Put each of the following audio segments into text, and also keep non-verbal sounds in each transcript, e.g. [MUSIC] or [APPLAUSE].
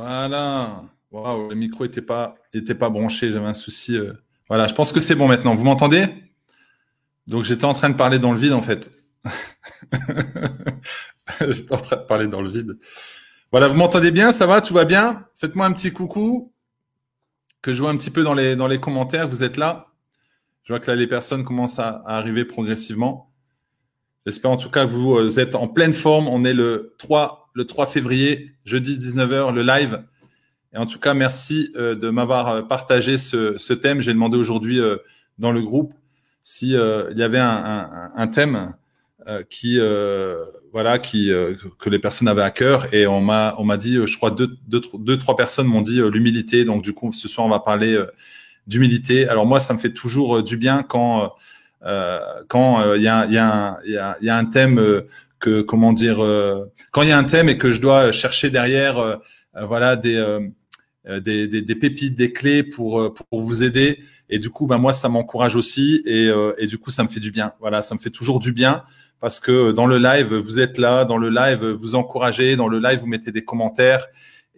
Voilà. Waouh, le micro n'était pas, était pas branché, j'avais un souci. euh. Voilà, je pense que c'est bon maintenant. Vous m'entendez? Donc j'étais en train de parler dans le vide en fait. [LAUGHS] j'étais en train de parler dans le vide. Voilà, vous m'entendez bien? Ça va? Tout va bien? Faites-moi un petit coucou. Que je vois un petit peu dans les, dans les commentaires. Vous êtes là? Je vois que là, les personnes commencent à, arriver progressivement. J'espère en tout cas que vous euh, êtes en pleine forme. On est le 3, le 3 février, jeudi 19h, le live. Et en tout cas, merci euh, de m'avoir euh, partagé ce, thème. J'ai demandé aujourd'hui euh, dans le groupe si euh, il y avait un, thème qui voilà qui que les personnes avaient à cœur et on m'a on m'a dit je crois deux, deux trois personnes m'ont dit l'humilité donc du coup ce soir on va parler d'humilité alors moi ça me fait toujours du bien quand quand il y a y a y y a un thème que comment dire euh, quand il y a un thème et que je dois chercher derrière euh, euh, voilà des des, pépites, des clés pour, pour vous aider. Et du coup, ben moi, ça m'encourage aussi. Et, et du coup, ça me fait du bien. Voilà, ça me fait toujours du bien parce que dans le live, vous êtes là. Dans le live, vous encouragez. Dans le live, vous mettez des commentaires.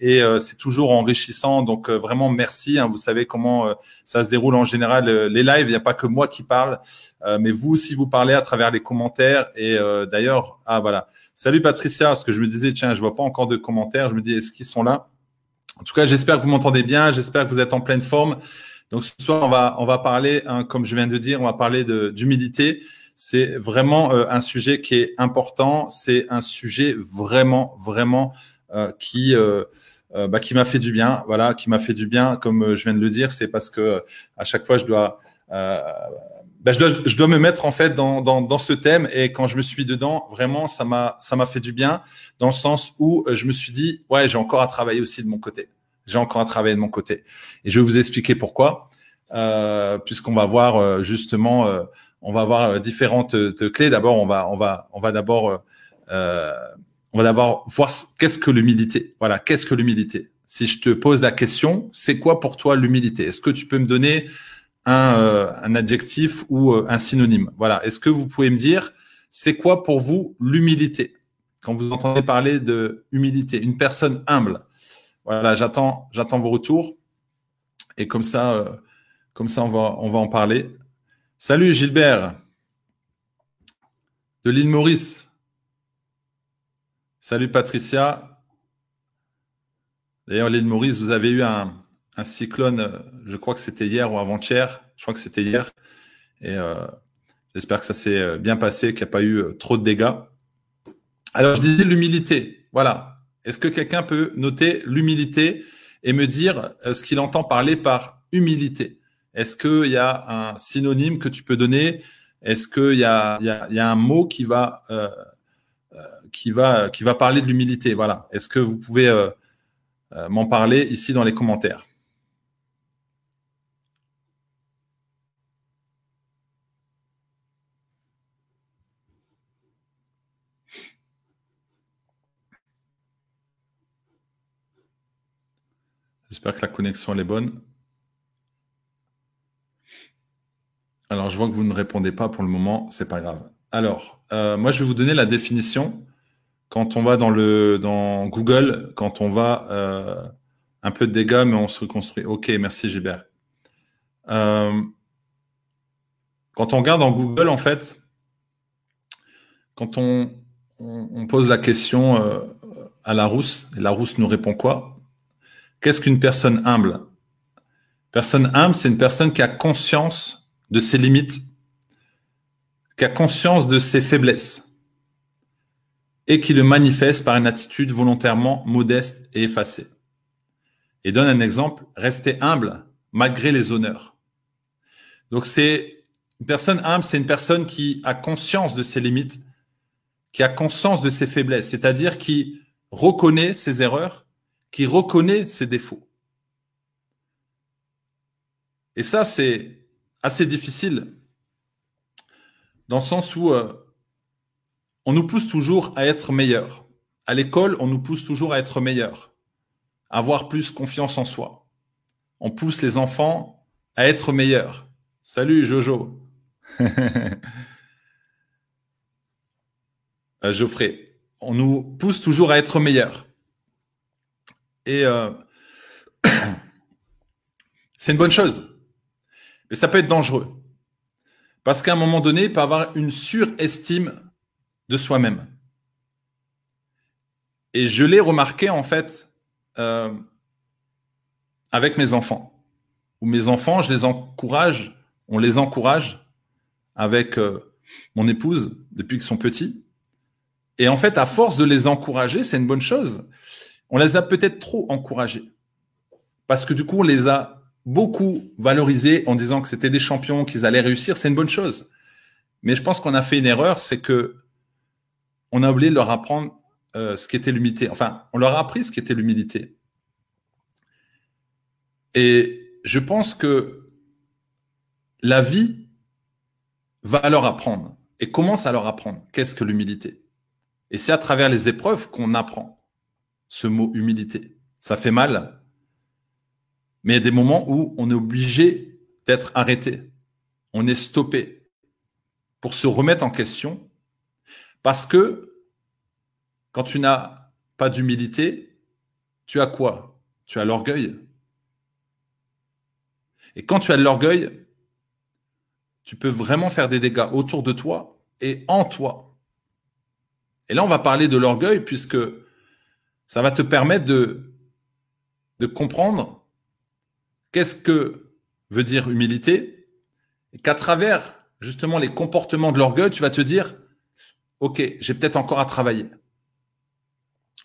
Et euh, c'est toujours enrichissant. Donc, euh, vraiment, merci. hein. vous savez comment euh, ça se déroule en général. les lives, il n'y a pas que moi qui parle. mais vous aussi, vous parlez à travers les commentaires. Et d'ailleurs, ah voilà. Salut Patricia, parce que je me disais, tiens, je vois pas encore de commentaires. Je me dis, est-ce qu'ils sont là? En tout cas, j'espère que vous m'entendez bien. J'espère que vous êtes en pleine forme. Donc ce soir, on va on va parler, hein, comme je viens de dire, on va parler d'humilité. C'est vraiment euh, un sujet qui est important. C'est un sujet vraiment vraiment euh, qui euh, euh, bah, qui m'a fait du bien. Voilà, qui m'a fait du bien. Comme euh, je viens de le dire, c'est parce que euh, à chaque fois, je dois bah, je dois je dois me mettre en fait dans dans dans ce thème et quand je me suis dedans, vraiment, ça m'a ça m'a fait du bien dans le sens où je me suis dit, ouais, j'ai encore à travailler aussi de mon côté. J'ai encore à travailler de mon côté. Et je vais vous expliquer pourquoi, puisqu'on va voir justement, on va voir euh, différentes clés. D'abord, on va, on va, on va d'abord, euh, on va d'abord voir ce- qu'est-ce que l'humilité. Voilà, qu'est-ce que l'humilité? Si je te pose la question, c'est quoi pour toi l'humilité? Est-ce que tu peux me donner un, euh, un adjectif ou euh, un synonyme? Voilà. Est-ce que vous pouvez me dire, c'est quoi pour vous l'humilité? Quand vous entendez parler de humilité, une personne humble. Voilà, j'attends, j'attends vos retours et comme ça, euh, comme ça, on va, on va en parler. Salut Gilbert de l'île Maurice. Salut Patricia. D'ailleurs, l'île Maurice, vous avez eu un, cyclone, euh, je crois que c'était hier ou avant-hier. Je crois que c'était hier. Et euh, j'espère que ça s'est euh, bien passé, qu'il n'y a pas eu trop de dégâts. Alors, je disais l'humilité. Voilà. Est-ce que quelqu'un peut noter l'humilité et me dire ce qu'il entend parler par humilité? Est-ce qu'il y a un synonyme que tu peux donner? Est-ce qu'il y a, un mot qui va, qui va, qui va parler de l'humilité Voilà. Est-ce que vous pouvez euh, euh, m'en parler ici dans les commentaires? J'espère que la connexion est bonne. Alors, je vois que vous ne répondez pas pour le moment, c'est pas grave. Alors, euh, moi, je vais vous donner la définition. Quand on va dans le dans Google, quand on va euh, un peu de dégâts, mais on se reconstruit. Ok, merci Gilbert. Euh, quand on regarde dans Google, en fait, quand on, on, pose la question euh, à la rousse, et la rousse nous répond quoi? Qu'est-ce qu'une personne humble? Personne humble, c'est une personne qui a conscience de ses limites, qui a conscience de ses faiblesses et qui le manifeste par une attitude volontairement modeste et effacée. Et donne un exemple, rester humble malgré les honneurs. Donc c'est une personne humble, c'est une personne qui a conscience de ses limites, qui a conscience de ses faiblesses, c'est-à-dire qui reconnaît ses erreurs, qui reconnaît ses défauts. Et ça, c'est assez difficile dans le sens où euh, on nous pousse toujours à être meilleur. À l'école, on nous pousse toujours à être meilleur, à avoir plus confiance en soi. On pousse les enfants à être meilleurs. Salut Jojo. [LAUGHS] euh, Geoffrey, on nous pousse toujours à être meilleur. Et euh, [COUGHS] c'est une bonne chose. Mais ça peut être dangereux. Parce qu'à un moment donné, il peut avoir une surestime de soi-même. Et je l'ai remarqué en fait euh, avec mes enfants. Ou mes enfants, je les encourage, on les encourage avec euh, mon épouse depuis qu'ils sont petits. Et en fait, à force de les encourager, c'est une bonne chose. On les a peut-être trop encouragés. Parce que du coup, on les a beaucoup valorisés en disant que c'était des champions, qu'ils allaient réussir. C'est une bonne chose. Mais je pense qu'on a fait une erreur, c'est que on a oublié de leur apprendre euh, ce qu'était l'humilité. Enfin, on leur a appris ce qu'était l'humilité. Et je pense que la vie va leur apprendre et commence à leur apprendre? Qu'est-ce que l'humilité? Et c'est à travers les épreuves qu'on apprend ce mot humilité. Ça fait mal, mais il y a des moments où on est obligé d'être arrêté. On est stoppé pour se remettre en question parce que quand tu n'as pas d'humilité, tu as quoi? Tu as l'orgueil. Et quand tu as de l'orgueil, tu peux vraiment faire des dégâts autour de toi et en toi. Et là, on va parler de l'orgueil puisque ça va te permettre de, de comprendre qu'est-ce que veut dire humilité et qu'à travers justement les comportements de l'orgueil, tu vas te dire, OK, j'ai peut-être encore à travailler.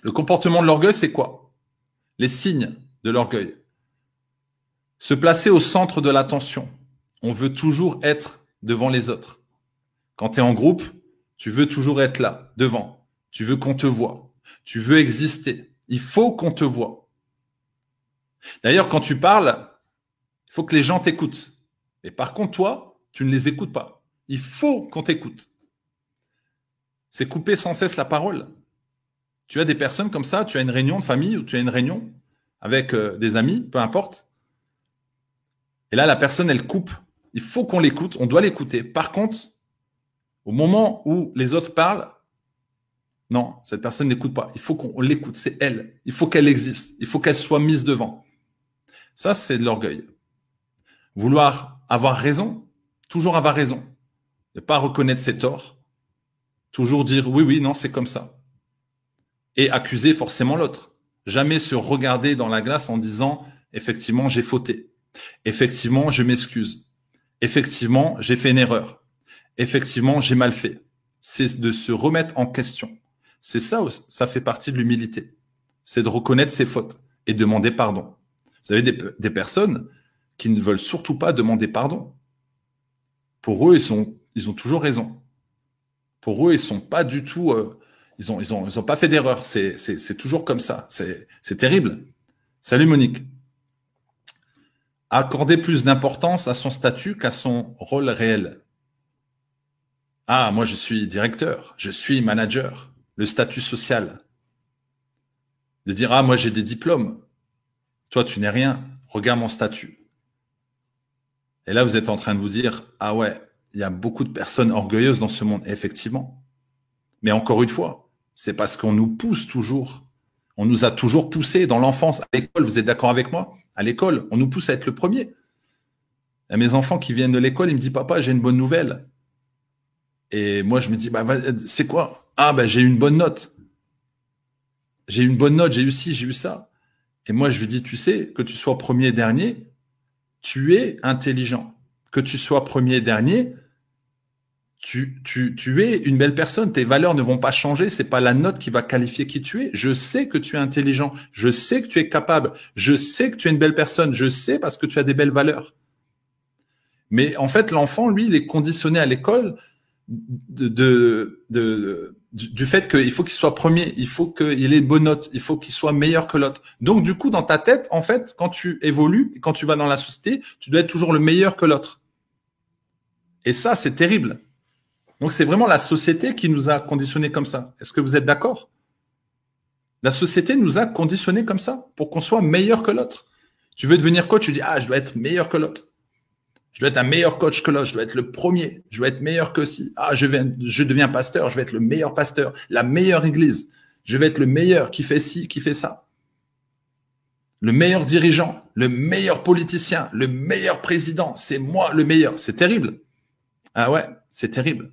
Le comportement de l'orgueil, c'est quoi? Les signes de l'orgueil. Se placer au centre de l'attention. On veut toujours être devant les autres. Quand tu es en groupe, tu veux toujours être là, devant. Tu veux qu'on te voit. Tu veux exister. Il faut qu'on te voit. D'ailleurs, quand tu parles, il faut que les gens t'écoutent. Et par contre, toi, tu ne les écoutes pas. Il faut qu'on t'écoute. C'est couper sans cesse la parole. Tu as des personnes comme ça, tu as une réunion de famille ou tu as une réunion avec euh, des amis, peu importe. Et là, la personne, elle coupe. Il faut qu'on l'écoute, on doit l'écouter. Par contre, au moment où les autres parlent, non, cette personne n'écoute pas. Il faut qu'on l'écoute, c'est elle. Il faut qu'elle existe. Il faut qu'elle soit mise devant. Ça, c'est de l'orgueil. Vouloir avoir raison, toujours avoir raison. Ne pas reconnaître ses torts. Toujours dire oui, oui, non, c'est comme ça et accuser forcément l'autre. Jamais se regarder dans la glace en disant effectivement j'ai fauté. Effectivement, je m'excuse. Effectivement, j'ai fait une erreur. Effectivement, j'ai mal fait. C'est de se remettre en question. C'est ça, ça fait partie de l'humilité. C'est de reconnaître ses fautes et demander pardon. Vous avez des, personnes qui ne veulent surtout pas demander pardon. Pour eux, ils, sont, ils ont toujours raison. Pour eux, ils sont pas du tout euh, ils ont, ils pas fait d'erreur. C'est toujours comme ça. C'est, c'est terrible. Salut Monique. Accorder plus d'importance à son statut qu'à son rôle réel. Ah, moi je suis directeur, je suis manager. Le statut social. De dire ah moi j'ai des diplômes. Toi tu n'es rien. Regarde mon statut. Et là vous êtes en train de vous dire ah ouais il y a beaucoup de personnes orgueilleuses dans ce monde effectivement. Mais encore une fois, c'est parce qu'on nous pousse toujours. On nous a toujours poussé dans l'enfance. À l'école, vous êtes d'accord avec moi? À l'école, on nous pousse à être le premier. À mes enfants qui viennent de l'école, ils me disent Papa, j'ai une bonne nouvelle. Et moi, je me dis bah, C'est quoi? Ah, ben, j'ai une bonne note. J'ai une bonne note, j'ai eu ci, j'ai eu ça. Et moi, je lui dis Tu sais, que tu sois premier dernier, tu es intelligent. Que tu sois premier dernier, tu, es une belle personne, tes valeurs ne vont pas changer, c'est pas la note qui va qualifier qui tu es. Je sais que tu es intelligent, je sais que tu es capable, je sais que tu es une belle personne, je sais parce que tu as des belles valeurs. Mais en fait, l'enfant, lui, il est conditionné à l'école de, de, de, du fait qu'il faut qu'il soit premier, il faut qu'il ait une bonne note, il faut qu'il soit meilleur que l'autre. Donc, du coup, dans ta tête, en fait, quand tu évolues, quand tu vas dans la société, tu dois être toujours le meilleur que l'autre. Et ça, c'est terrible. Donc c'est vraiment la société qui nous a conditionnés comme ça. Est-ce que vous êtes d'accord? La société nous a conditionnés comme ça pour qu'on soit meilleur que l'autre. Tu veux devenir coach, tu dis ah je dois être meilleur que l'autre. Je dois être un meilleur coach que l'autre. Je dois être le premier. Je dois être meilleur que si. Ah je je deviens pasteur. Je vais être le meilleur pasteur, la meilleure église. Je vais être le meilleur qui fait ci, qui fait ça. le meilleur dirigeant, le meilleur politicien, le meilleur président, c'est moi le meilleur. C'est terrible. Ah ouais, c'est terrible.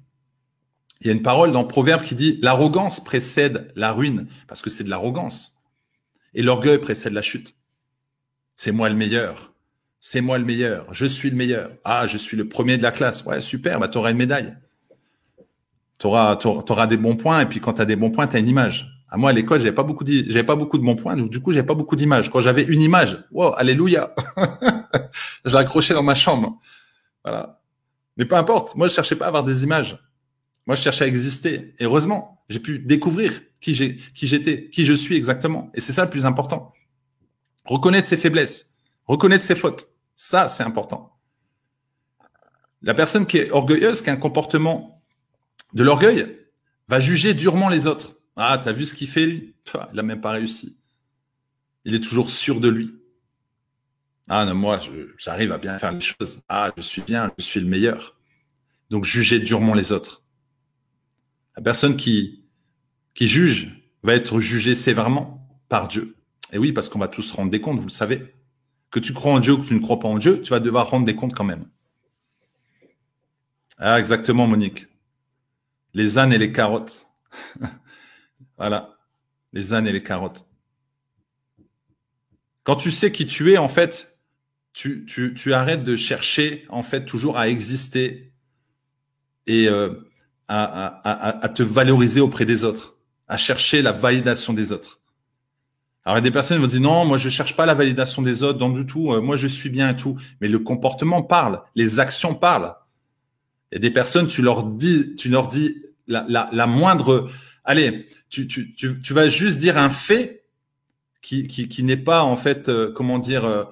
Il y a une parole dans Proverbe qui dit l'arrogance précède la ruine parce que c'est de l'arrogance. Et l'orgueil précède la chute. C'est moi le meilleur. C'est moi le meilleur. Je suis le meilleur. Ah, je suis le premier de la classe. Ouais, super, bah, auras une médaille. Tu auras des bons points et puis quand tu as des bons points, tu as une image. À moi, à l'école, j'avais pas beaucoup j'avais pas beaucoup de bons points, donc du coup, j'avais pas beaucoup d'images. Quand j'avais une image, wow, alléluia, [LAUGHS] je l'ai accroché dans ma chambre. Voilà. Mais peu importe. Moi, je cherchais pas à avoir des images. Moi, je cherchais à exister. Et heureusement, j'ai pu découvrir qui j'ai, qui j'étais, qui je suis exactement. Et c'est ça le plus important. Reconnaître ses faiblesses, reconnaître ses fautes. Ça, c'est important. La personne qui est orgueilleuse, qui a un comportement de l'orgueil, va juger durement les autres. Ah, t'as vu ce qu'il fait, lui? Il a même pas réussi. Il est toujours sûr de lui. Ah non, moi, j'arrive à bien faire les choses. Ah, je suis bien, je suis le meilleur. Donc, jugez durement les autres. La personne qui, qui juge va être jugée sévèrement par Dieu. Et oui, parce qu'on va tous rendre des comptes, vous le savez. Que tu crois en Dieu ou que tu ne crois pas en Dieu, tu vas devoir rendre des comptes quand même. Ah, exactement, Monique. Les ânes et les carottes. [LAUGHS] Voilà. Les ânes et les carottes. Quand tu sais qui tu es, en fait, tu, tu, tu arrêtes de chercher, en fait, toujours à exister et euh, à, à, à, te valoriser auprès des autres, à chercher la validation des autres. Alors, il y a des personnes qui vont dire non, moi, je cherche pas la validation des autres, dans du tout, euh, moi, je suis bien et tout. Mais le comportement parle, les actions parlent. Il y a des personnes, tu leur dis, tu leur dis la, la, la moindre, allez, tu, tu, tu, tu, vas juste dire un fait qui, qui, qui n'est pas en fait, euh, comment dire, euh,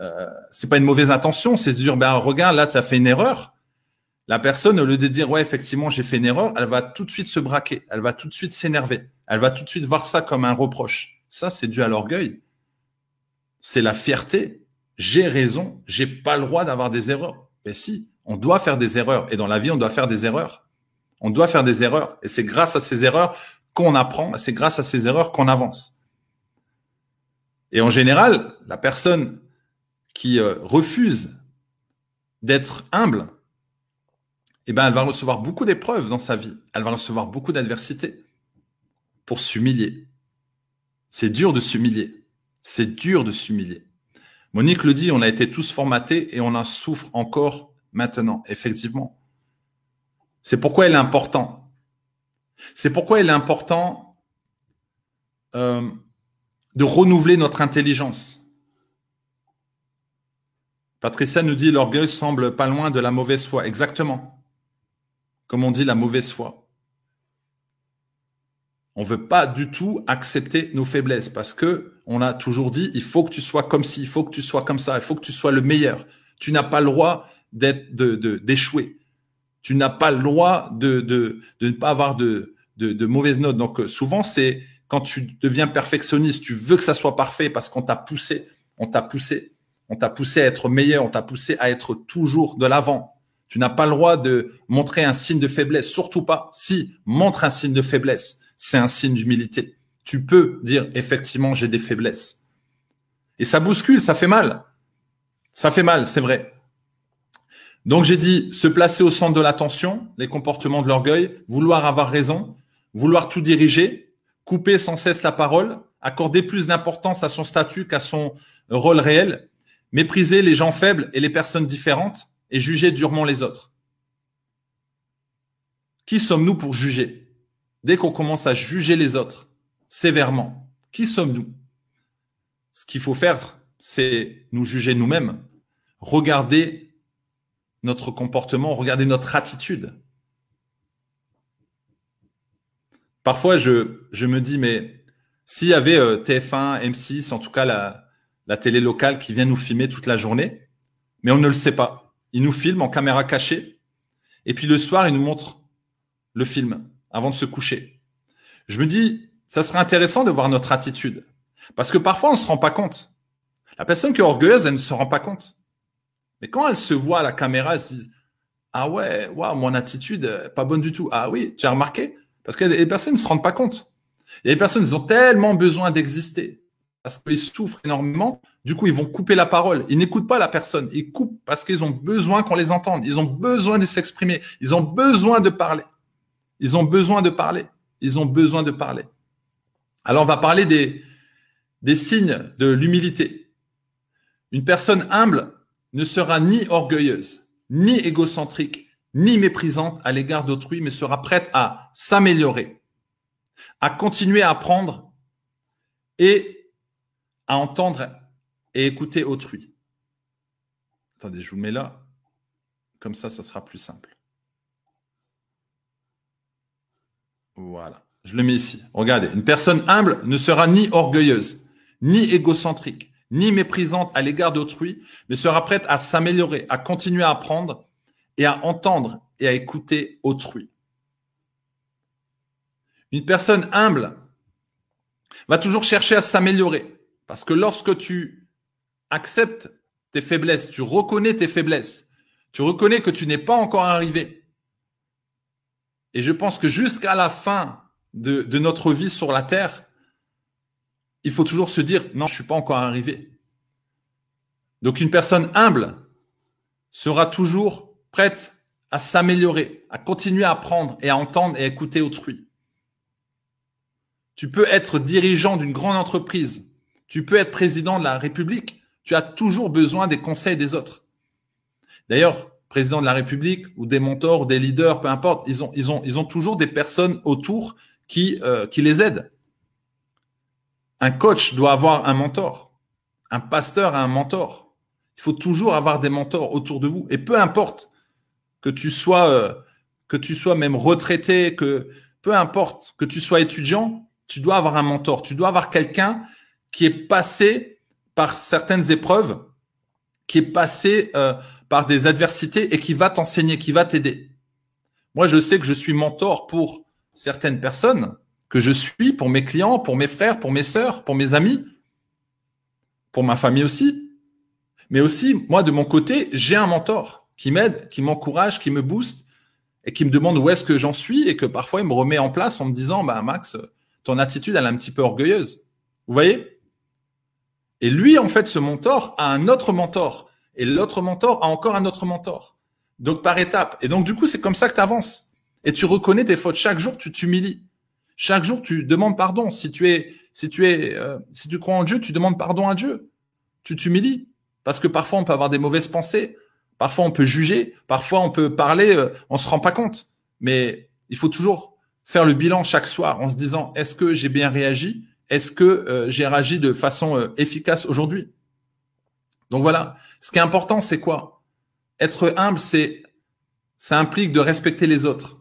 euh, c'est pas une mauvaise intention, c'est de dire, ben regarde, là, tu as fait une erreur. La personne, au lieu de dire, ouais, effectivement, j'ai fait une erreur, elle va tout de suite se braquer, elle va tout de suite s'énerver, elle va tout de suite voir ça comme un reproche. Ça, c'est dû à l'orgueil. C'est la fierté. J'ai raison, j'ai pas le droit d'avoir des erreurs. Mais si, on doit faire des erreurs. Et dans la vie, on doit faire des erreurs. On doit faire des erreurs. Et c'est grâce à ces erreurs qu'on apprend. C'est grâce à ces erreurs qu'on avance. Et en général, la personne qui euh, refuse d'être humble, eh ben, elle va recevoir beaucoup d'épreuves dans sa vie. Elle va recevoir beaucoup d'adversités pour s'humilier. C'est dur de s'humilier. C'est dur de s'humilier. Monique le dit, on a été tous formatés et on en souffre encore maintenant, effectivement. C'est pourquoi il est important. C'est pourquoi il est important euh, de renouveler notre intelligence. Patricia nous dit l'orgueil semble pas loin de la mauvaise foi. Exactement. Comme on dit la mauvaise foi. On veut pas du tout accepter nos faiblesses parce que on a toujours dit il faut que tu sois comme ci, il faut que tu sois comme ça, il faut que tu sois le meilleur. Tu n'as pas le droit d'être d'échouer tu n'as pas le droit de, ne pas avoir de, de, de mauvaises notes. Donc euh, souvent, c'est quand tu deviens perfectionniste, tu veux que ça soit parfait parce qu'on t'a poussé, on t'a poussé, on t'a poussé à être meilleur, on t'a poussé à être toujours de l'avant. Tu n'as pas le droit de montrer un signe de faiblesse, surtout pas. Si, montre un signe de faiblesse, c'est un signe d'humilité. Tu peux dire effectivement j'ai des faiblesses. Et ça bouscule, ça fait mal. Ça fait mal, c'est vrai. Donc j'ai dit se placer au centre de l'attention, les comportements de l'orgueil, vouloir avoir raison, vouloir tout diriger, couper sans cesse la parole, accorder plus d'importance à son statut qu'à son rôle réel, mépriser les gens faibles et les personnes différentes et juger durement les autres. Qui sommes-nous pour juger? Dès qu'on commence à juger les autres sévèrement, qui sommes-nous? Ce qu'il faut faire, c'est nous juger nous-mêmes, regarder notre comportement, regardez notre attitude. Parfois, je, je me dis, mais s'il y avait euh, TF1, M6, en tout cas la, la télé locale qui vient nous filmer toute la journée, mais on ne le sait pas. Ils nous filment en caméra cachée, et puis le soir, ils nous montrent le film avant de se coucher. Je me dis, ça serait intéressant de voir notre attitude. Parce que parfois, on ne se rend pas compte. La personne qui est orgueilleuse, elle ne se rend pas compte. Mais quand elle se voit à la caméra, elle se dit Ah ouais, waouh, mon attitude, euh, pas bonne du tout. Ah oui, tu as remarqué Parce que les personnes ne se rendent pas compte. Et les personnes, ils ont tellement besoin d'exister. parce qu'ils souffrent énormément. Du coup, ils vont couper la parole. Ils n'écoutent pas la personne. Ils coupent parce qu'ils ont besoin qu'on les entende. Ils ont besoin de s'exprimer. Ils ont besoin de parler. Ils ont besoin de parler. Ils ont besoin de parler. Alors, on va parler des, des signes de l'humilité. Une personne humble ne sera ni orgueilleuse, ni égocentrique, ni méprisante à l'égard d'autrui, mais sera prête à s'améliorer, à continuer à apprendre et à entendre et écouter autrui. Attendez, je vous mets là. Comme ça, ça sera plus simple. Voilà. Je le mets ici. Regardez, une personne humble ne sera ni orgueilleuse, ni égocentrique, ni méprisante à l'égard d'autrui, mais sera prête à s'améliorer, à continuer à apprendre et à entendre et à écouter autrui. Une personne humble va toujours chercher à s'améliorer, parce que lorsque tu acceptes tes faiblesses, tu reconnais tes faiblesses, tu reconnais que tu n'es pas encore arrivé. Et je pense que jusqu'à la fin de, notre vie sur la terre, il faut toujours se dire, non, je suis pas encore arrivé. Donc une personne humble sera toujours prête à s'améliorer, à continuer à apprendre et à entendre et à écouter autrui. Tu peux être dirigeant d'une grande entreprise, tu peux être président de la République, tu as toujours besoin des conseils des autres. D'ailleurs, président de la République ou des mentors ou des leaders, peu importe, ils ont, toujours des personnes autour qui, euh, qui les aident. Un coach doit avoir un mentor. Un pasteur a un mentor. Il faut toujours avoir des mentors autour de vous. Et peu importe que tu sois, euh, même retraité, que peu importe que tu sois étudiant, tu dois avoir un mentor. Tu dois avoir quelqu'un qui est passé certaines épreuves, qui est passé euh, par des adversités et qui va t'enseigner, qui va t'aider. Moi, je sais que je suis mentor pour certaines personnes, que je suis pour mes clients, pour mes frères, pour mes sœurs, pour mes amis, pour ma famille aussi. Mais aussi, moi, de mon côté, j'ai un mentor qui m'aide, qui m'encourage, qui me booste et qui me demande où est-ce que j'en suis et que parfois il me remet en place en me disant, bah, Max, ton attitude, elle est un petit peu orgueilleuse. Vous voyez? Et lui, en fait, ce mentor a un autre mentor. Et l'autre mentor a encore un autre mentor. Donc, par étape. Et donc, du coup, c'est comme ça que tu avances. Et tu reconnais tes fautes. Chaque jour, tu t'humilies. Chaque jour, tu demandes pardon. Si tu es, si tu es, euh, si tu crois en Dieu, tu demandes pardon à Dieu. Tu t'humilies. Parce que parfois, on peut avoir des mauvaises pensées. Parfois, on peut juger. Parfois, on peut parler. Euh, on se rend pas compte. Mais il faut toujours faire le bilan chaque soir en se disant, est-ce que j'ai bien réagi? Est-ce que euh, j'ai réagi de façon euh, efficace aujourd'hui? Donc voilà, ce qui est important, c'est quoi? Être humble, c'est ça implique de respecter les autres.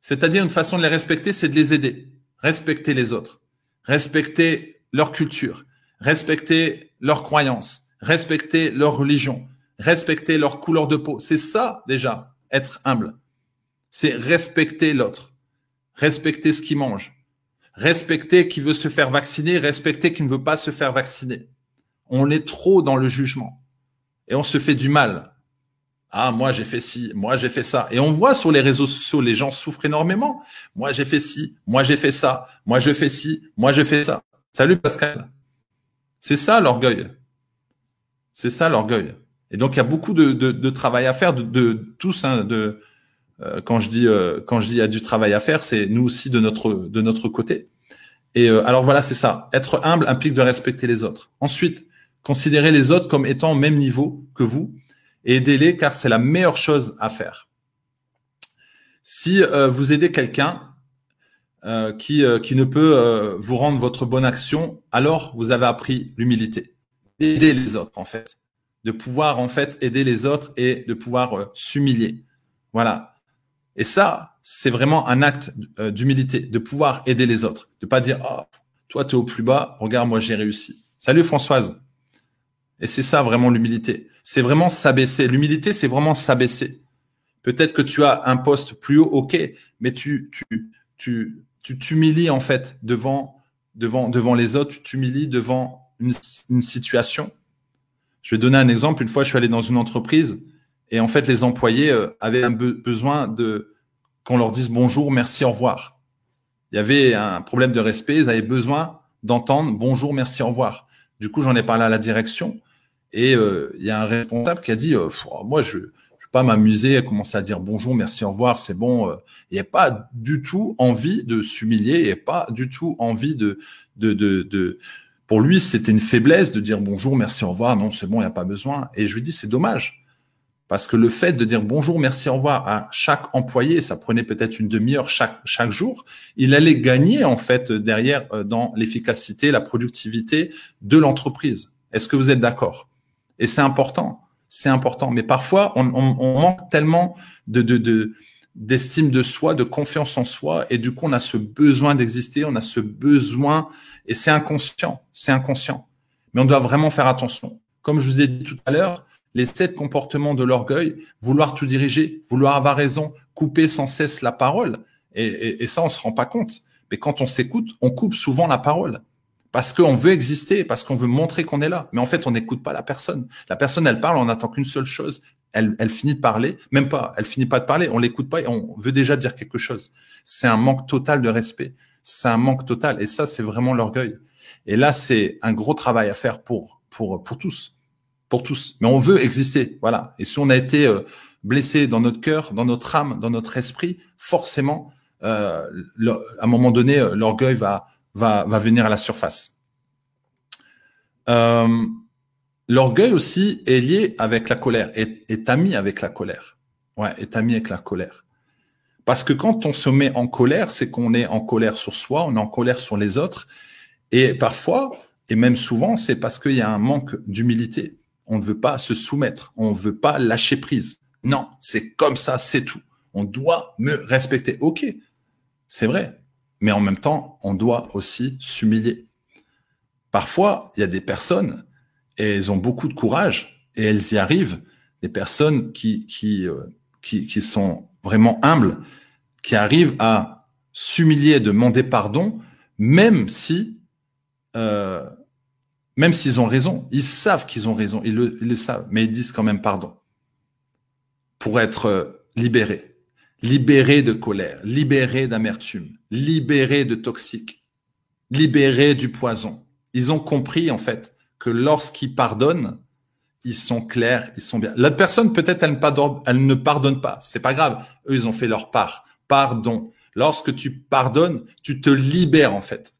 C'est-à-dire une façon de les respecter, c'est de les aider. Respecter les autres, respecter leur culture, respecter leurs croyances, respecter leur religion, respecter leur couleur de peau. C'est ça déjà, être humble. C'est respecter l'autre, respecter ce qu'il mange, Respecter qui veut se faire vacciner, respecter qui ne veut pas se faire vacciner. On est trop dans le jugement et on se fait du mal. Ah, moi j'ai fait ci, moi j'ai fait ça. Et on voit sur les réseaux sociaux, les gens souffrent énormément. Moi j'ai fait ci, moi j'ai fait ça, moi je fais ci, moi je fais ça. Salut Pascal. C'est ça l'orgueil. C'est ça l'orgueil. Et donc il y a beaucoup de, de, travail à faire de, de tous, hein, de, quand je dis euh, quand je dis il y a du travail à faire, c'est nous aussi de notre de notre côté. Et euh, alors voilà, c'est ça. Être humble implique de respecter les autres. Ensuite, considérer les autres comme étant au même niveau que vous et aidez-les car c'est la meilleure chose à faire. Si vous aidez quelqu'un qui qui ne peut vous rendre votre bonne action, alors vous avez appris l'humilité. Aider les autres en fait, de pouvoir en fait aider les autres et de pouvoir s'humilier. Voilà. Et ça, c'est vraiment un acte euh, d'humilité, de pouvoir aider les autres, de pas dire oh, toi tu es au plus bas, regarde moi j'ai réussi. Salut Françoise. Et c'est ça vraiment l'humilité. C'est vraiment s'abaisser. L'humilité, c'est vraiment s'abaisser. Peut-être que tu as un poste plus haut, ok, mais tu tu tu tu t'humilies en fait devant devant devant les autres, tu t'humilies devant une, une situation. Je vais donner un exemple. Une fois, je suis allé dans une entreprise et en fait, les employés euh, avaient un besoin de qu'on leur dise bonjour, merci, au revoir. Il y avait un problème de respect. Ils avaient besoin d'entendre bonjour, merci, au revoir. Du coup, j'en ai parlé à la direction et euh, il y a un responsable qui a dit euh, moi je ne vais pas m'amuser à commencer à dire bonjour, merci, au revoir, c'est bon. Il n'y a pas du tout envie de s'humilier, il n'y a pas du tout envie de de de, de pour lui, c'était une faiblesse de dire bonjour, merci, au revoir. Non, c'est bon, il n'y a pas besoin. Et je lui dis, c'est dommage. Parce que le fait de dire bonjour, merci, au revoir à chaque employé, ça prenait peut-être une demi-heure chaque, chaque jour, il allait gagner en fait derrière euh, dans l'efficacité, la productivité de l'entreprise. Est-ce que vous êtes d'accord? Et c'est important, c'est important. Mais parfois, on, on, manque tellement de, de, de d'estime de soi, de confiance en soi, et du coup, on a ce besoin d'exister, on a ce besoin, et c'est inconscient, c'est inconscient. Mais on doit vraiment faire attention. Comme je vous ai dit tout à l'heure, les sept comportements de l'orgueil, vouloir tout diriger, vouloir avoir raison, couper sans cesse la parole. Et, ça, on se rend pas compte. Mais quand on s'écoute, on coupe souvent la parole. Parce qu'on veut exister, parce qu'on veut montrer qu'on est là. Mais en fait, on n'écoute pas la personne. La personne, elle parle, on attend qu'une seule chose. Elle, finit de parler, même pas, elle finit pas de parler, on l'écoute pas et on veut déjà dire quelque chose. C'est un manque total de respect. C'est un manque total. Et ça, c'est vraiment l'orgueil. Et là, c'est un gros travail à faire pour tous pour tous. Mais on veut exister, voilà. Et si on a été euh, blessé dans notre cœur, dans notre âme, dans notre esprit, forcément, euh, à un moment donné, euh, l'orgueil va, venir à la surface. L'orgueil aussi est lié avec la colère, est, est ami avec la colère. Ouais, est ami avec la colère. Parce que quand on se met en colère, c'est qu'on est en colère sur soi, on est en colère sur les autres. Et parfois, et même souvent, c'est parce qu'il y a un manque d'humilité on ne veut pas se soumettre, on ne veut pas lâcher prise. Non, c'est comme ça, c'est tout. On doit me respecter. Ok, c'est vrai. Mais en même temps, on doit aussi s'humilier. Parfois, il y a des personnes, et elles ont beaucoup de courage, et elles y arrivent, des personnes qui, qui, euh, qui, sont vraiment humbles, qui arrivent à s'humilier, demander pardon, même si euh, même s'ils ont raison, ils savent qu'ils ont raison, ils le, savent, mais ils disent quand même pardon. Pour être euh, libérés. Libérés de colère, libérés d'amertume, libérés de toxiques, libérés du poison. Ils ont compris, en fait, que lorsqu'ils pardonnent, ils sont clairs, ils sont bien. L'autre personne, peut-être, elle, elle ne pardonne pas. C'est pas grave. Eux, ils ont fait leur part. Pardon. Lorsque tu pardonnes, tu te libères, en fait.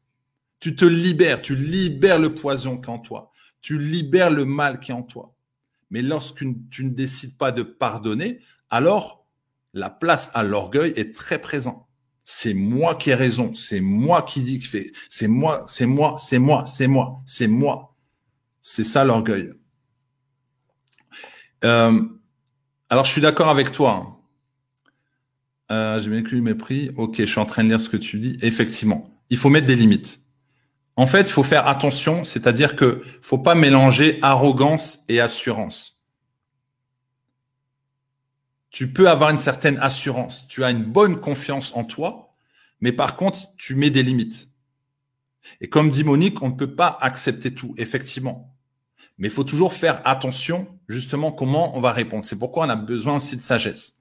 Tu te libères, tu libères le poison qui est en toi, tu libères le mal qui est en toi. Mais lorsque tu ne décides pas de pardonner, alors la place à l'orgueil est très présente. C'est moi qui ai raison, c'est moi qui dis que fait, c'est moi, c'est moi, c'est moi, c'est moi, c'est moi. C'est ça l'orgueil. Euh, alors je suis d'accord avec toi. Hein. Euh, J'ai bien cru mépris. Ok, je suis en train de lire ce que tu dis. Effectivement, il faut mettre des limites. En fait, il faut faire attention, c'est-à-dire que faut pas mélanger arrogance et assurance. Tu peux avoir une certaine assurance, tu as une bonne confiance en toi, mais par contre, tu mets des limites. Et comme dit Monique, on ne peut pas accepter tout, effectivement. Mais il faut toujours faire attention, justement, comment on va répondre. C'est pourquoi on a besoin aussi de sagesse.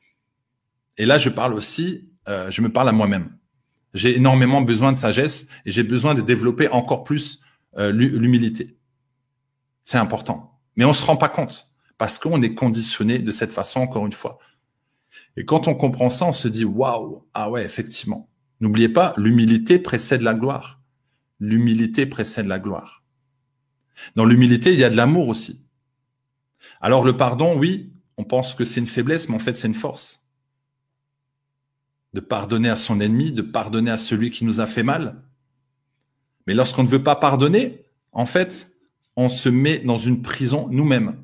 Et là, je parle aussi, euh, je me parle à moi-même. J'ai énormément besoin de sagesse et j'ai besoin de développer encore plus euh, l'humilité. C'est important. Mais on se rend pas compte parce qu'on est conditionné de cette façon, encore une fois. Et quand on comprend ça, on se dit, waouh, ah ouais, effectivement. N'oubliez pas, l'humilité précède la gloire. L'humilité précède la gloire. Dans l'humilité, il y a de l'amour aussi. Alors le pardon, oui, on pense que c'est une faiblesse, mais en fait, c'est une force de pardonner à son ennemi, de pardonner à celui qui nous a fait mal. Mais lorsqu'on ne veut pas pardonner, en fait, on se met dans une prison nous-mêmes.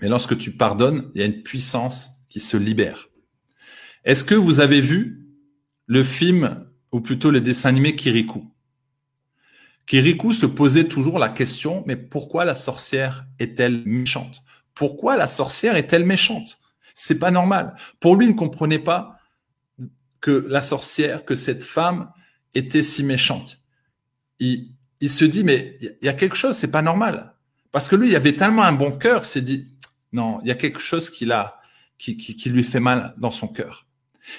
Mais lorsque tu pardonnes, il y a une puissance qui se libère. Est-ce que vous avez vu le film, ou plutôt le dessin animé Kirikou? Kirikou se posait toujours la question, mais pourquoi la sorcière est-elle méchante? Pourquoi la sorcière est-elle méchante? C'est pas normal. Pour lui, il ne comprenait pas que la sorcière, que cette femme était si méchante. Il, se dit, mais il y a quelque chose, c'est pas normal. Parce que lui, il avait tellement un bon cœur, s'est dit, non, il y a quelque chose qui, a, qui, qui, qui lui fait mal dans son cœur.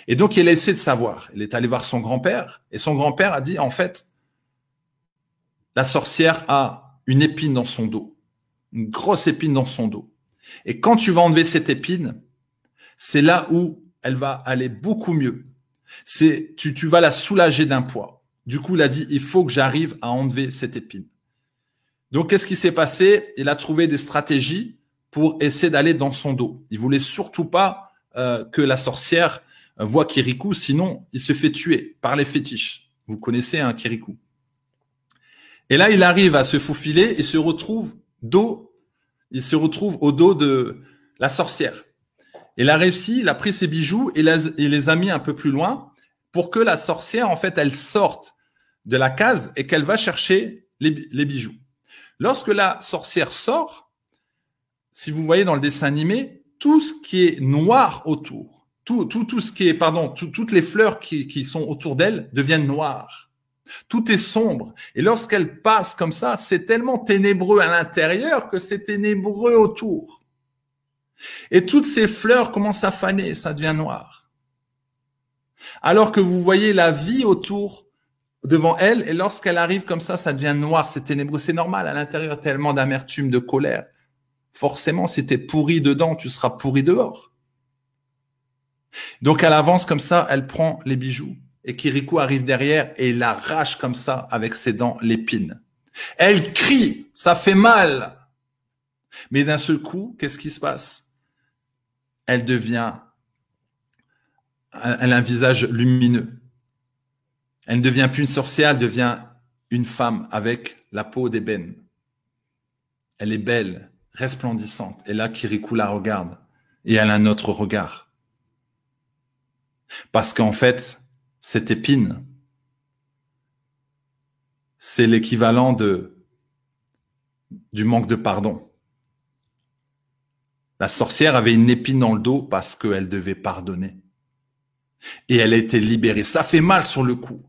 Et donc, il a essayé de savoir. Il est allé voir son grand-père, et son grand-père a dit, en fait, la sorcière a une épine dans son dos, une grosse épine dans son dos. Et quand tu vas enlever cette épine, c'est là où elle va aller beaucoup mieux. C'est tu, tu vas la soulager d'un poids. Du coup, il a dit il faut que j'arrive à enlever cette épine. Donc, qu'est-ce qui s'est passé? Il a trouvé des stratégies pour essayer d'aller dans son dos. Il voulait surtout pas euh, que la sorcière voit Kirikou, sinon il se fait tuer par les fétiches. Vous connaissez un hein, Kirikou. Et là, il arrive à se faufiler et se retrouve dos, il se retrouve au dos de la sorcière. Il a réussi, il a pris ses bijoux et, les a mis un peu plus loin pour que la sorcière, en fait, elle sorte de la case et qu'elle va chercher les bijoux. Lorsque la sorcière sort, si vous voyez dans le dessin animé, tout ce qui est noir autour, tout, tout, tout ce qui est, pardon, toutes les fleurs qui sont autour d'elle deviennent noires. Tout est sombre. Et lorsqu'elle passe comme ça, c'est tellement ténébreux à l'intérieur que c'est ténébreux autour. Et toutes ces fleurs commencent à faner, ça devient noir. Alors que vous voyez la vie autour devant elle, et lorsqu'elle arrive comme ça, ça devient noir, c'est ténébreux, c'est normal, à l'intérieur, tellement d'amertume, de colère. Forcément, si t'es pourri dedans, tu seras pourri dehors. Donc elle avance comme ça, elle prend les bijoux, et Kirikou arrive derrière et il arrache comme ça avec ses dents l'épine. Elle crie, ça fait mal. Mais d'un seul coup, qu'est-ce qui se passe? Elle devient, elle a un visage lumineux. Elle ne devient plus une sorcière, elle devient une femme avec la peau d'ébène. Elle est belle, resplendissante. Et là, Kirikou la regarde et elle a un autre regard. Parce qu'en fait, cette épine, c'est l'équivalent de, du manque de pardon. La sorcière avait une épine dans le dos parce qu'elle devait pardonner. Et elle a été libérée. Ça fait mal sur le coup.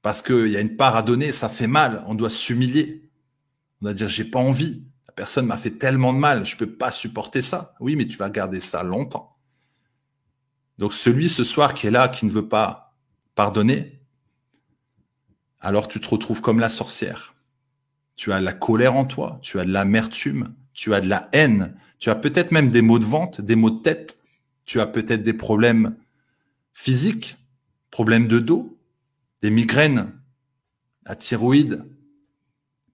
Parce qu'il y a une part à donner, ça fait mal, on doit s'humilier. On doit dire, j'ai pas envie. La personne m'a fait tellement de mal, je peux pas supporter ça. Oui, mais tu vas garder ça longtemps. Donc celui ce soir qui est là, qui ne veut pas pardonner, alors tu te retrouves comme la sorcière. Tu as la colère en toi, tu as de l'amertume, tu as de la haine, tu as peut-être même des maux de vente, des maux de tête, tu as peut-être des problèmes physiques, problèmes de dos, des migraines, la thyroïde,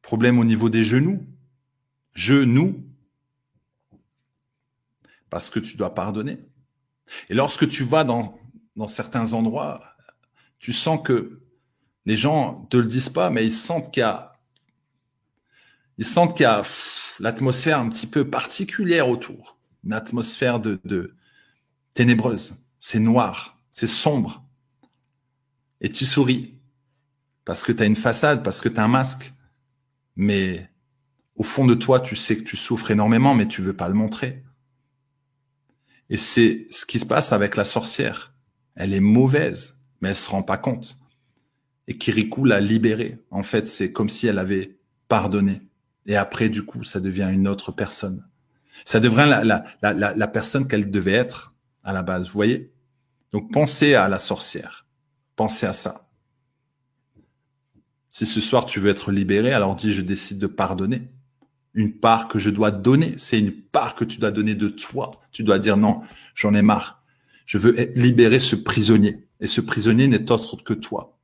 problème au niveau des genoux, genoux, parce que tu dois pardonner. Et lorsque tu vas dans, dans certains endroits, tu sens que les gens te le disent pas, mais ils sentent qu'il y a, ils sentent qu'il y a l'atmosphère un petit peu particulière autour, une atmosphère de, ténébreuse. C'est noir, c'est sombre et tu souris parce que tu as une façade, parce que tu as un masque. Mais au fond de toi, tu sais que tu souffres énormément, mais tu veux pas le montrer. Et c'est ce qui se passe avec la sorcière. Elle est mauvaise, mais elle se rend pas compte. Et Kirikou l'a libérée. En fait, c'est comme si elle avait pardonné. Et après, du coup, ça devient une autre personne. Ça devient la, la, personne qu'elle devait être à la base. Vous voyez? Donc, pensez à la sorcière. Pensez à ça. Si ce soir tu veux être libéré, alors dis je décide de pardonner. Une part que je dois donner, c'est une part que tu dois donner de toi. Tu dois dire non, j'en ai marre. Je veux libérer ce prisonnier. Et ce prisonnier n'est autre que toi.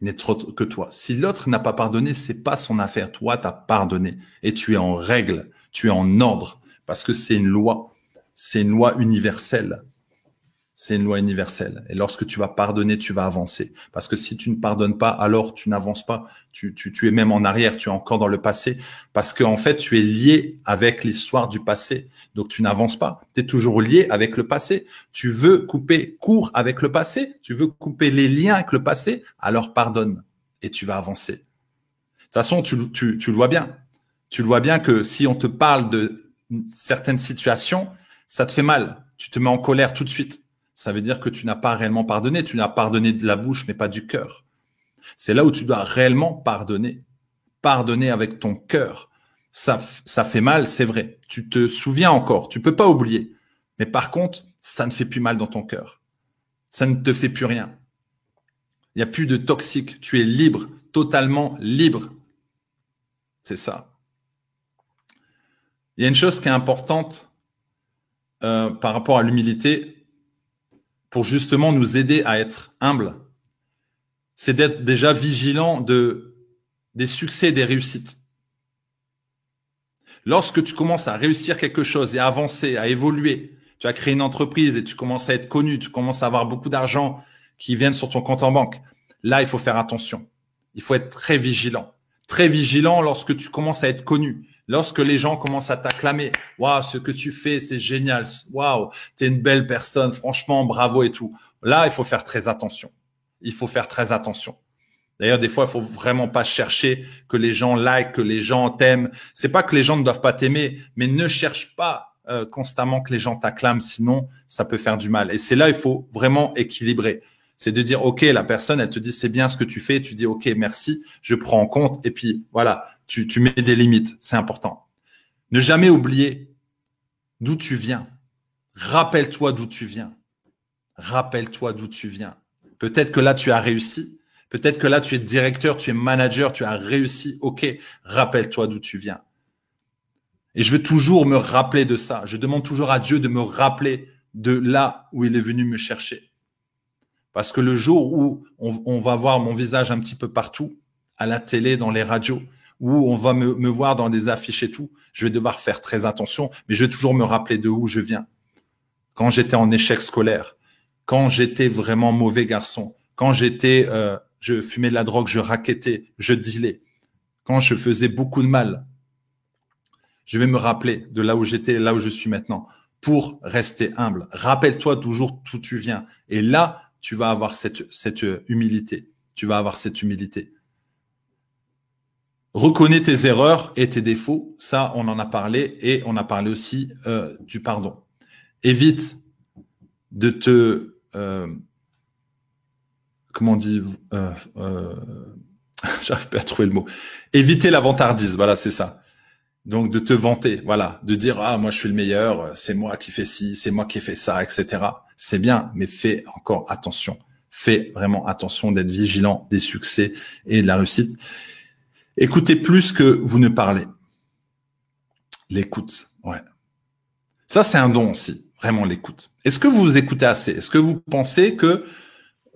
N'est autre que toi. Si l'autre n'a pas pardonné, c'est pas son affaire. Toi, tu as pardonné. Et tu es en règle. Tu es en ordre. Parce que c'est une loi. C'est une loi universelle. C'est une loi universelle. Et lorsque tu vas pardonner, tu vas avancer. Parce que si tu ne pardonnes pas, alors tu n'avances pas. Tu, tu, es même en arrière, tu es encore dans le passé. Parce qu'en en fait, tu es lié avec l'histoire du passé. Donc tu n'avances pas. Tu es toujours lié avec le passé. Tu veux couper court avec le passé. Tu veux couper les liens avec le passé. Alors pardonne. Et tu vas avancer. De toute façon, tu le vois bien. Tu le vois bien que si on te parle de certaines situations, ça te fait mal. Tu te mets en colère tout de suite ça veut dire que tu n'as pas réellement pardonné. Tu n'as pardonné de la bouche, mais pas du cœur. C'est là où tu dois réellement pardonner. Pardonner avec ton cœur. Ça, ça fait mal, c'est vrai. Tu te souviens encore. Tu peux pas oublier. Mais par contre, ça ne fait plus mal dans ton cœur. Ça ne te fait plus rien. Il n'y a plus de toxique. Tu es libre. totalement libre. C'est ça. Il y a une chose qui est importante euh, par rapport à l'humilité pour justement nous aider à être humble. C'est d'être déjà vigilant de, des succès, des réussites. Lorsque tu commences à réussir quelque chose et à avancer, à évoluer, tu as créé une entreprise et tu commences à être connu, tu commences à avoir beaucoup d'argent qui viennent sur ton compte en banque. Là, il faut faire attention. Il faut être très vigilant. Très vigilant lorsque tu commences à être connu. Lorsque les gens commencent à t'acclamer. Waouh, ce que tu fais, c'est génial. Waouh, tu es une belle personne. Franchement, bravo et tout. Là, il faut faire très attention. Il faut faire très attention. D'ailleurs, des fois, il faut vraiment pas chercher que les gens like, que les gens t'aiment. C'est pas que les gens ne doivent pas t'aimer, mais ne cherche pas euh, constamment que les gens t'acclament, sinon ça peut faire du mal. Et c'est là, il faut vraiment équilibrer. C'est de dire, OK, la personne, elle te dit, c'est bien ce que tu fais. Tu dis, OK, merci, je prends en compte. Et puis, voilà, tu, tu mets des limites. C'est important. Ne jamais oublier d'où tu viens. Rappelle-toi d'où tu viens. Rappelle-toi d'où tu viens. Peut-être que là, tu as réussi. Peut-être que là, tu es directeur, tu es manager, tu as réussi. OK, rappelle-toi d'où tu viens. Et je veux toujours me rappeler de ça. Je demande toujours à Dieu de me rappeler de là où il est venu me chercher. Parce que le jour où on, va voir mon visage un petit peu partout, à la télé, dans les radios, où on va me, voir dans des affiches et tout, je vais devoir faire très attention, mais je vais toujours me rappeler de où je viens. Quand j'étais en échec scolaire, quand j'étais vraiment mauvais garçon, quand j'étais euh, je fumais de la drogue, je raquettais, je dealais. Quand je faisais beaucoup de mal, je vais me rappeler de là où j'étais, là où je suis maintenant, pour rester humble. Rappelle-toi toujours d'où tu viens. Et là, tu vas avoir cette, humilité. Tu vas avoir cette humilité. Reconnais tes erreurs et tes défauts. Ça, on en a parlé et on a parlé aussi euh, du pardon. Évite de te euh, comment dit, euh, euh, [LAUGHS] j'arrive pas à trouver le mot. Éviter la vantardise, voilà, c'est ça. Donc de te vanter, voilà, de dire ah moi je suis le meilleur, c'est moi qui fais ci, c'est moi qui ai fait ça, etc. C'est bien, mais fais encore attention. Fais vraiment attention d'être vigilant des succès et de la réussite. Écoutez plus que vous ne parlez. L'écoute, ouais. Ça c'est un don aussi, vraiment l'écoute. Est-ce que vous écoutez assez? Est-ce que vous pensez que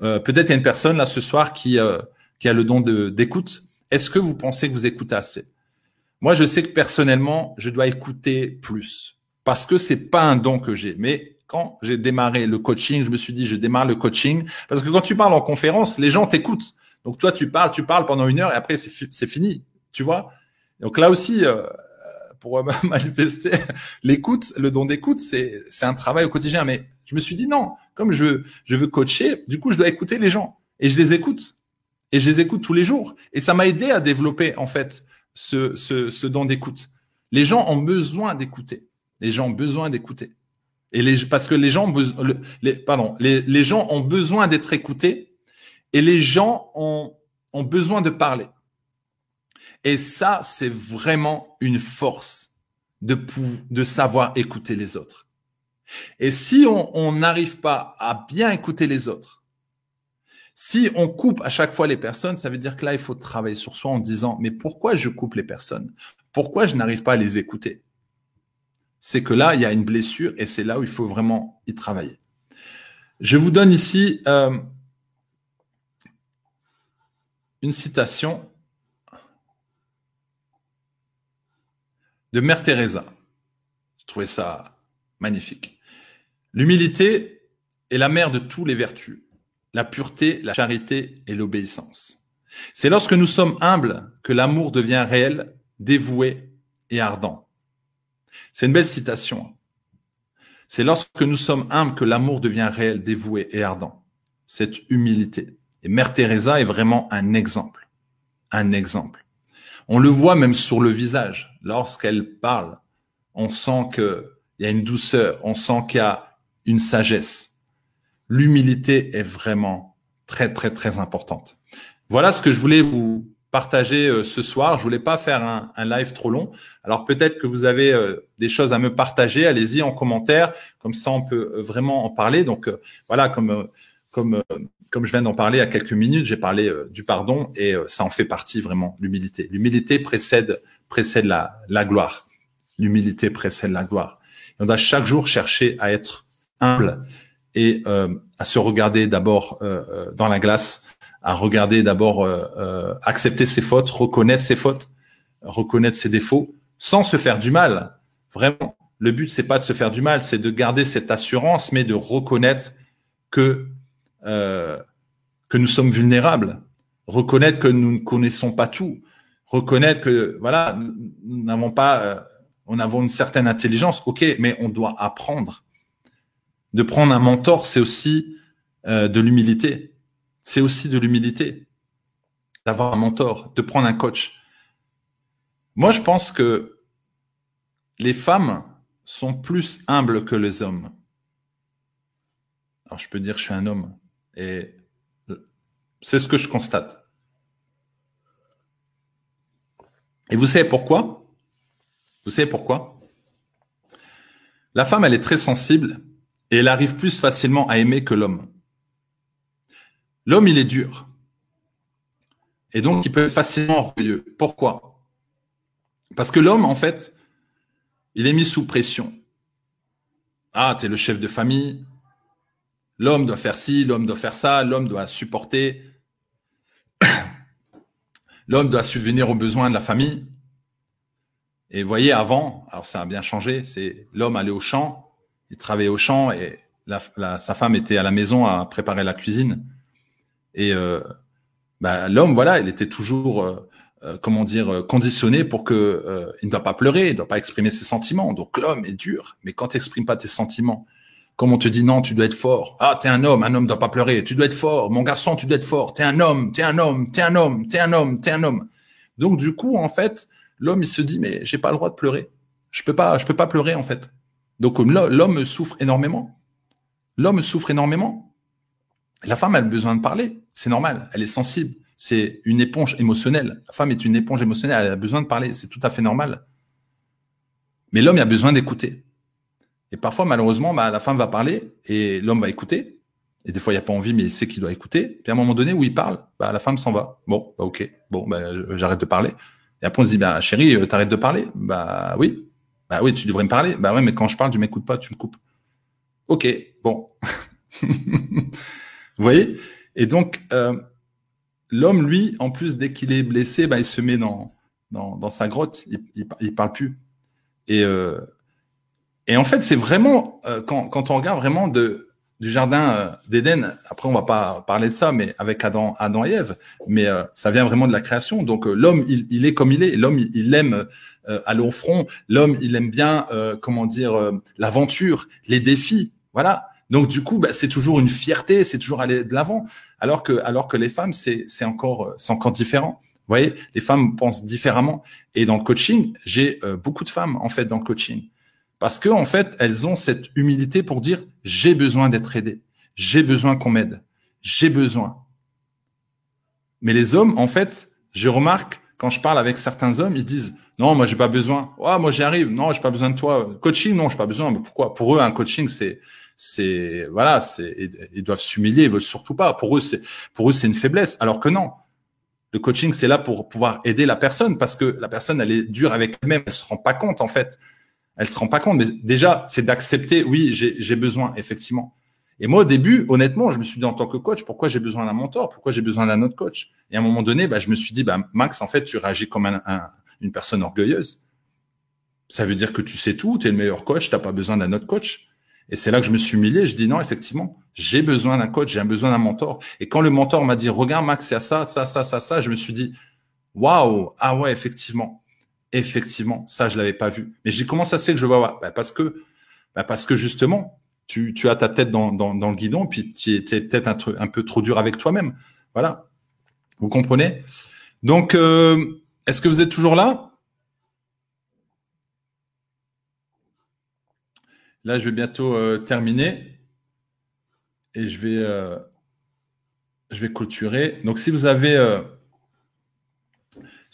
euh, peut-être il y a une personne là ce soir qui, euh, qui a le don d'écoute? Est-ce que vous pensez que vous écoutez assez? Moi, je sais que personnellement, je dois écouter plus parce que c'est pas un don que j'ai. Mais quand j'ai démarré le coaching, je me suis dit, je démarre le coaching parce que quand tu parles en conférence, les gens t'écoutent. Donc toi, tu parles, tu parles pendant une heure et après c'est fini, tu vois? Donc là aussi, euh, pour [LAUGHS] manifester l'écoute, le don d'écoute, c'est un travail au quotidien. Mais je me suis dit non, comme je veux, je veux coacher, du coup je dois écouter les gens et je les écoute et je les écoute tous les jours et ça m'a aidé à développer en fait ce ce, ce don d'écoute. Les gens ont besoin d'écouter. Les gens ont besoin d'écouter. Et parce que les gens, pardon, les, gens ont besoin d'être écoutés et les gens ont, besoin de parler. Et ça, c'est vraiment une force de savoir écouter les autres. Et si on n'arrive pas à bien écouter les autres, si on coupe à chaque fois les personnes, ça veut dire que là, il faut travailler sur soi en disant, mais pourquoi je coupe les personnes? Pourquoi je n'arrive pas à les écouter? C'est que là, il y a une blessure et c'est là où il faut vraiment y travailler. Je vous donne ici euh, une citation de Mère Teresa. Je trouvais ça magnifique. L'humilité est la mère de toutes les vertus, la pureté, la charité et l'obéissance. C'est lorsque nous sommes humbles que l'amour devient réel, dévoué et ardent. C'est une belle citation. C'est lorsque nous sommes humbles que l'amour devient réel, dévoué et ardent. Cette humilité. Et Mère Teresa est vraiment un exemple. Un exemple. On le voit même sur le visage. Lorsqu'elle parle, on sent qu'il y a une douceur, on sent qu'il y a une sagesse. L'humilité est vraiment très, très, très importante. Voilà ce que je voulais vous partager euh, ce soir. Je voulais pas faire un, live trop long. Alors peut-être que vous avez euh, des choses à me partager. Allez-y en commentaire. Comme ça, on peut euh, vraiment en parler. Donc voilà, comme comme euh, comme je viens d'en parler à quelques minutes, j'ai parlé euh, du pardon et euh, ça en fait partie vraiment l'humilité. L'humilité précède précède la la gloire. L'humilité précède la gloire. on doit chaque jour chercher à être humble et à se regarder d'abord dans la glace, à regarder d'abord accepter ses fautes, reconnaître ses fautes, reconnaître ses défauts, sans se faire du mal. Vraiment, le but c'est pas de se faire du mal, c'est de garder cette assurance, mais de reconnaître que euh, que nous sommes vulnérables, reconnaître que nous ne connaissons pas tout, reconnaître que voilà, nous n'avons pas, euh, on avons une certaine intelligence, ok, mais on doit apprendre. De prendre un mentor, c'est aussi euh, de l'humilité. C'est aussi de l'humilité d'avoir un mentor, de prendre un coach. Moi, je pense que les femmes sont plus humbles que les hommes. Alors, je peux dire, je suis un homme. Et c'est ce que je constate. Et vous savez pourquoi? Vous savez pourquoi? La femme, elle est très sensible et elle arrive plus facilement à aimer que l'homme. L'homme, il est dur. Et donc, il peut être facilement orgueilleux. Pourquoi? Parce que l'homme, en fait, il est mis sous pression. Ah, tu es le chef de famille, L'homme doit faire ci, l'homme doit faire ça, l'homme doit supporter. [COUGHS] l'homme doit subvenir aux besoins de la famille. Et voyez, avant, alors ça a bien changé, c'est l'homme allait au champ, il travaillait au champ et sa femme était à la maison à préparer la cuisine. Et euh, bah, l'homme, voilà, il était toujours, euh, euh, comment dire, conditionné pour que il ne doit pas pleurer, il ne doit pas exprimer ses sentiments. Donc l'homme est dur, mais quand tu n'exprimes pas tes sentiments, comme on te dit non, tu dois être fort. Ah, t'es un homme, un homme doit pas pleurer. Tu dois être fort, mon garçon, tu dois être fort. T'es un homme, t'es un homme, t'es un homme, t'es un homme, t'es un homme. Donc du coup, en fait, l'homme il se dit mais j'ai pas le droit de pleurer. Je peux pas, je peux pas pleurer en fait. Donc l'homme souffre énormément. L'homme souffre énormément. La femme a besoin de parler, c'est normal. Elle est sensible. C'est une éponge émotionnelle. La femme est une éponge émotionnelle. Elle a besoin de parler, c'est tout à fait normal. Mais l'homme a besoin d'écouter. Et parfois, malheureusement, bah, la femme va parler et l'homme va écouter. Et des fois, il n'y a pas envie, mais il sait qu'il doit écouter. Puis à un moment donné où il parle, bah, la femme s'en va. Bon, bah, ok, bon, bah, j'arrête de parler. Et après, on se dit, bah, chérie, euh, t'arrêtes de parler? Bah oui. Bah oui, tu devrais me parler. Bah ouais, mais quand je parle, tu m'écoutes pas, tu me coupes. Ok, bon. [LAUGHS] Vous voyez? Et donc, euh, l'homme, lui, en plus, dès qu'il est blessé, bah, il se met dans, sa grotte. Il, il, il parle plus. Et euh, et en fait, c'est vraiment euh, quand, on regarde vraiment du jardin d'Éden. Après, on va pas parler de ça, mais avec Adam, et Ève. Mais ça vient vraiment de la création. Donc l'homme, il, il, est comme il est. L'homme, il, aime aller au front. L'homme, il aime bien, comment dire, l'aventure, les défis. Voilà. Donc du coup, bah, c'est toujours une fierté, c'est toujours aller de l'avant. Alors que alors que les femmes, c'est encore c'est encore différent. Vous voyez, les femmes pensent différemment. Et dans le coaching, j'ai beaucoup de femmes en fait dans le coaching parce que en fait, elles ont cette humilité pour dire j'ai besoin d'être aidé, j'ai besoin qu'on m'aide, j'ai besoin. Mais les hommes, en fait, je remarque quand je parle avec certains hommes, ils disent non, moi j'ai pas besoin. Ouais, moi j'y arrive. Non, j'ai pas besoin de toi. Coaching, non, j'ai pas besoin. Mais pourquoi? Pour eux, un coaching, c'est c'est voilà, c'est ils doivent s'humilier, ils veulent surtout pas. Pour eux, c'est pour eux c'est une faiblesse. Alors que non. Le coaching, c'est là pour pouvoir aider la personne parce que la personne, elle est dure avec elle-même, elle se rend pas compte en fait elle se rend pas compte. Mais déjà, c'est d'accepter, oui, j'ai besoin, effectivement. Et moi, au début, honnêtement, je me suis dit en tant que coach, pourquoi j'ai besoin d'un mentor? Pourquoi j'ai besoin d'un autre coach? Et à un moment donné, bah, je me suis dit, bah, Max, en fait, tu réagis comme un, une personne orgueilleuse. Ça veut dire que tu sais tout, tu es le meilleur coach, tu n'as pas besoin d'un autre coach. Et c'est là que je me suis humilié. Je dis non, effectivement, j'ai besoin d'un coach, j'ai besoin d'un mentor. Et quand le mentor m'a dit, regarde Max, il y a ça, ça, ça, ça, ça, je me suis dit, waouh, ah ouais, effectivement effectivement, ça, je l'avais pas vu. Mais j'ai comment ça c'est que je vois bah, Parce que, bah, parce que justement, tu, as ta tête dans, le guidon, puis tu es, peut-être un, un, peu trop dur avec toi-même. Voilà. Vous comprenez? Donc, euh, est-ce que vous êtes toujours là? Là, je vais bientôt euh, terminer et je vais, euh, je vais clôturer. Donc, si vous avez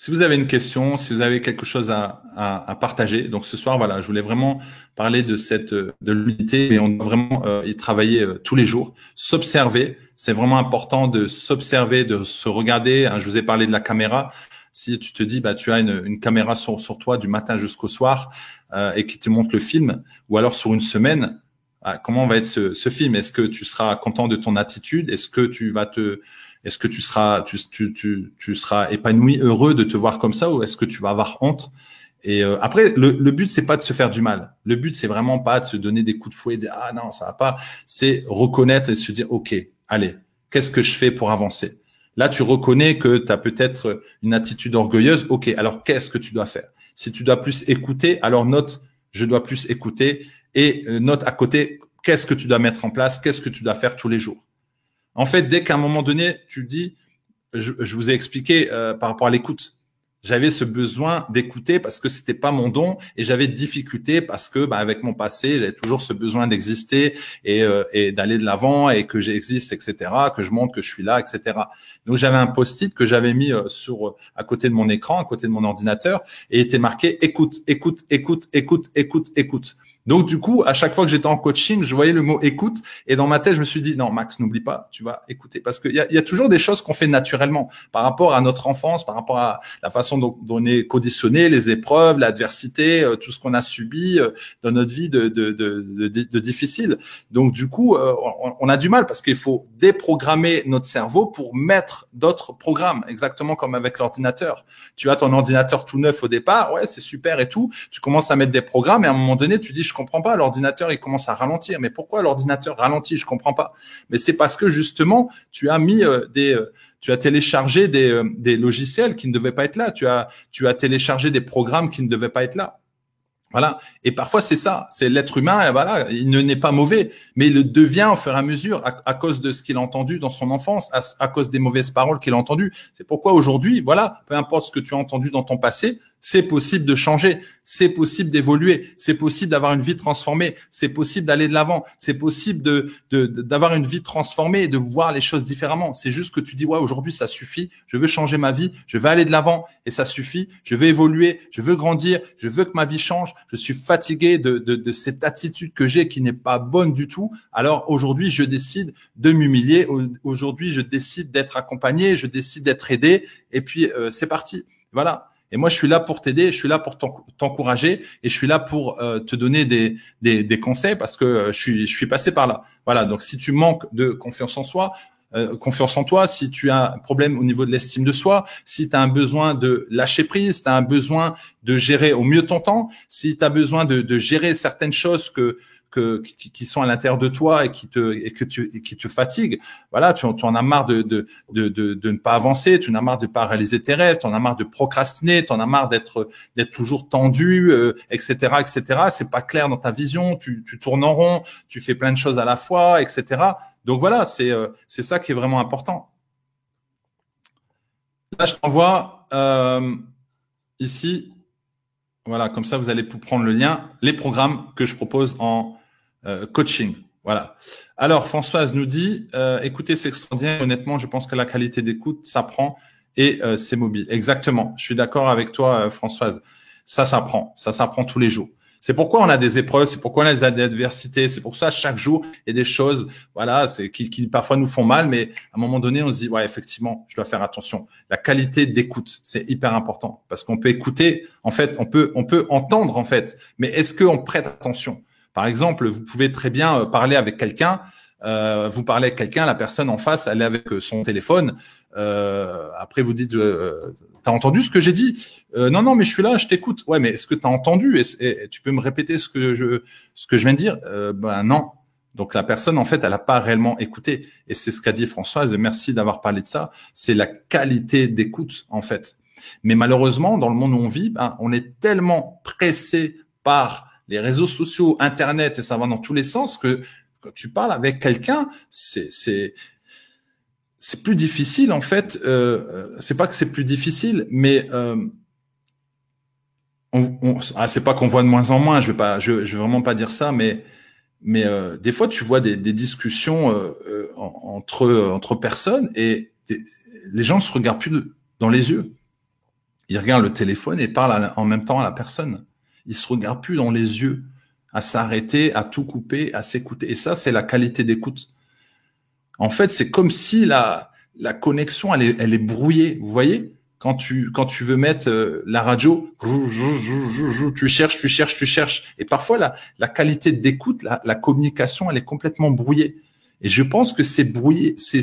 si vous avez une question, si vous avez quelque chose à, à, partager, donc ce soir, voilà, je voulais vraiment parler de cette de l'unité, et on doit vraiment euh, y travailler euh, tous les jours, s'observer, C'est vraiment important de s'observer, de se regarder. Hein, je vous ai parlé de la caméra. Si tu te dis, bah, tu as une, caméra sur, sur toi du matin jusqu'au soir euh, et qui te montre le film, ou alors sur une semaine, ah, comment va être ce, film? Est-ce que tu seras content de ton attitude? Est-ce que tu vas te, est-ce que tu seras, tu, tu, tu, tu, seras épanoui, heureux de te voir comme ça, ou est-ce que tu vas avoir honte? Et euh, après, le, le but c'est pas de se faire du mal. Le but c'est vraiment pas de se donner des coups de fouet, dire ah non ça va pas. C'est reconnaître et se dire ok, allez, qu'est-ce que je fais pour avancer? Là, tu reconnais que tu as peut-être une attitude orgueilleuse. Ok, alors qu'est-ce que tu dois faire? Si tu dois plus écouter, alors note je dois plus écouter et euh, note à côté qu'est-ce que tu dois mettre en place, qu'est-ce que tu dois faire tous les jours? En fait, dès qu'à un moment donné, tu dis, je, vous ai expliqué euh, par rapport à l'écoute, j'avais ce besoin d'écouter parce que c'était pas mon don et j'avais de difficultés parce que bah, avec mon passé j'ai toujours ce besoin d'exister et, euh, et d'aller de l'avant et que j'existe etc que je montre que je suis là etc donc j'avais un post-it que j'avais mis euh, sur à côté de mon écran à côté de mon ordinateur et était marqué écoute écoute écoute écoute écoute écoute donc du coup, à chaque fois que j'étais en coaching, je voyais le mot écoute et dans ma tête, je me suis dit non, Max, n'oublie pas, tu vas écouter parce qu'il y a, y a toujours des choses qu'on fait naturellement par rapport à notre enfance, par rapport à la façon dont, on est conditionné, les épreuves, l'adversité, euh, tout ce qu'on a subi euh, dans notre vie de, de, de, de, difficile. Donc du coup, euh, on, a du mal parce qu'il faut déprogrammer notre cerveau pour mettre d'autres programmes, exactement comme avec l'ordinateur. Tu as ton ordinateur tout neuf au départ, ouais, c'est super et tout. Tu commences à mettre des programmes et à un moment donné, tu dis je comprends pas, l'ordinateur il commence à ralentir. Mais pourquoi l'ordinateur ralentit? Je comprends pas. Mais c'est parce que justement tu as mis euh, des, euh, tu as téléchargé des, euh, des logiciels qui ne devaient pas être là. Tu as, tu as téléchargé des programmes qui ne devaient pas être là. Voilà. Et parfois, c'est ça. C'est l'être humain. Et voilà. Il ne n'est pas mauvais, mais il le devient au fur et à mesure à, cause de ce qu'il a entendu dans son enfance, à, à cause des mauvaises paroles qu'il a entendues. C'est pourquoi aujourd'hui, voilà, peu importe ce que tu as entendu dans ton passé, c'est possible de changer, c'est possible d'évoluer, c'est possible d'avoir une vie transformée, c'est possible d'aller de l'avant, c'est possible de d'avoir une vie transformée et de voir les choses différemment. C'est juste que tu dis ouais aujourd'hui ça suffit, je veux changer ma vie, je veux aller de l'avant et ça suffit, je veux évoluer, je veux grandir, je veux que ma vie change, je suis fatigué de de, de cette attitude que j'ai qui n'est pas bonne du tout. Alors aujourd'hui je décide de m'humilier, aujourd'hui je décide d'être accompagné, je décide d'être aidé. Et puis euh, c'est parti. Voilà. Et moi, je suis là pour t'aider, je suis là pour t'encourager et je suis là pour euh, te donner des, des, conseils parce que euh, je suis, je suis passé par là. Voilà. Donc, si tu manques de confiance en soi, euh, confiance en toi, si tu as un problème au niveau de l'estime de soi, si tu as un besoin de lâcher prise, si tu as un besoin de gérer au mieux ton temps, si tu as besoin de gérer certaines choses que que, qui, qui, sont à l'intérieur de toi et qui te et que tu et qui te fatiguent. Voilà, tu, tu en as marre de de, de de, ne pas avancer, tu en as marre de pas réaliser tes rêves, tu en as marre de procrastiner, tu en as marre d'être d'être toujours tendu, euh, etc., etc. C'est pas clair dans ta vision, tu, tu tournes en rond, tu fais plein de choses à la fois, etc. Donc voilà, c'est euh, c'est ça qui est vraiment important. Là, je t'envoie euh, ici voilà, comme ça, vous allez prendre le lien, les programmes que je propose en euh, coaching. Voilà. Alors, Françoise nous dit, euh, écoutez, c'est extraordinaire. Honnêtement, je pense que la qualité d'écoute s'apprend et euh, c'est mobile. Exactement. Je suis d'accord avec toi, Françoise. Ça s'apprend. Ça s'apprend tous les jours. C'est pourquoi on a des épreuves, c'est pourquoi on a des adversités, c'est pour ça chaque jour il y a des choses, voilà, c'est qui, qui, parfois nous font mal, mais à un moment donné on se dit ouais effectivement je dois faire attention. La qualité d'écoute c'est hyper important parce qu'on peut écouter, en fait on peut on peut entendre en fait, mais est-ce qu'on prête attention? Par exemple, vous pouvez très bien euh, parler avec quelqu'un, euh, vous parlez avec quelqu'un, la personne en face, elle est avec euh, son téléphone. Après, vous dites, euh, t'as entendu ce que j'ai dit? Non, non, mais je suis là, je t'écoute. Ouais, mais est-ce que t'as entendu? Et, Tu peux me répéter ce que je ce que je viens de dire? Ben non. Donc la personne, en fait, elle n'a pas réellement écouté. Et c'est ce qu'a dit Françoise. Et merci d'avoir parlé de ça. C'est la qualité d'écoute, en fait. Mais malheureusement, dans le monde où on vit, ben, on est tellement pressé par les réseaux sociaux, Internet, et ça va dans tous les sens, que quand tu parles avec quelqu'un, c'est c'est plus difficile en fait. Euh, euh c'est pas que c'est plus difficile, mais euh, on, on, ah, c'est pas qu'on voit de moins en moins. Je vais pas, je, je vais vraiment pas dire ça, mais mais euh, des fois tu vois des, des discussions euh, euh entre entre personnes et les gens se regardent plus dans les yeux. Ils regardent le téléphone et parlent en même temps à la personne. Il se regarde plus dans les yeux, à s'arrêter, à tout couper, à s'écouter. Et ça, c'est la qualité d'écoute. En fait, c'est comme si la, la connexion, elle est, elle est brouillée. Vous voyez? Quand tu quand tu veux mettre euh, la radio, tu cherches, tu cherches, tu cherches, et parfois la la qualité d'écoute, la, la communication, elle est complètement brouillée. Et je pense que c'est brouillé, c'est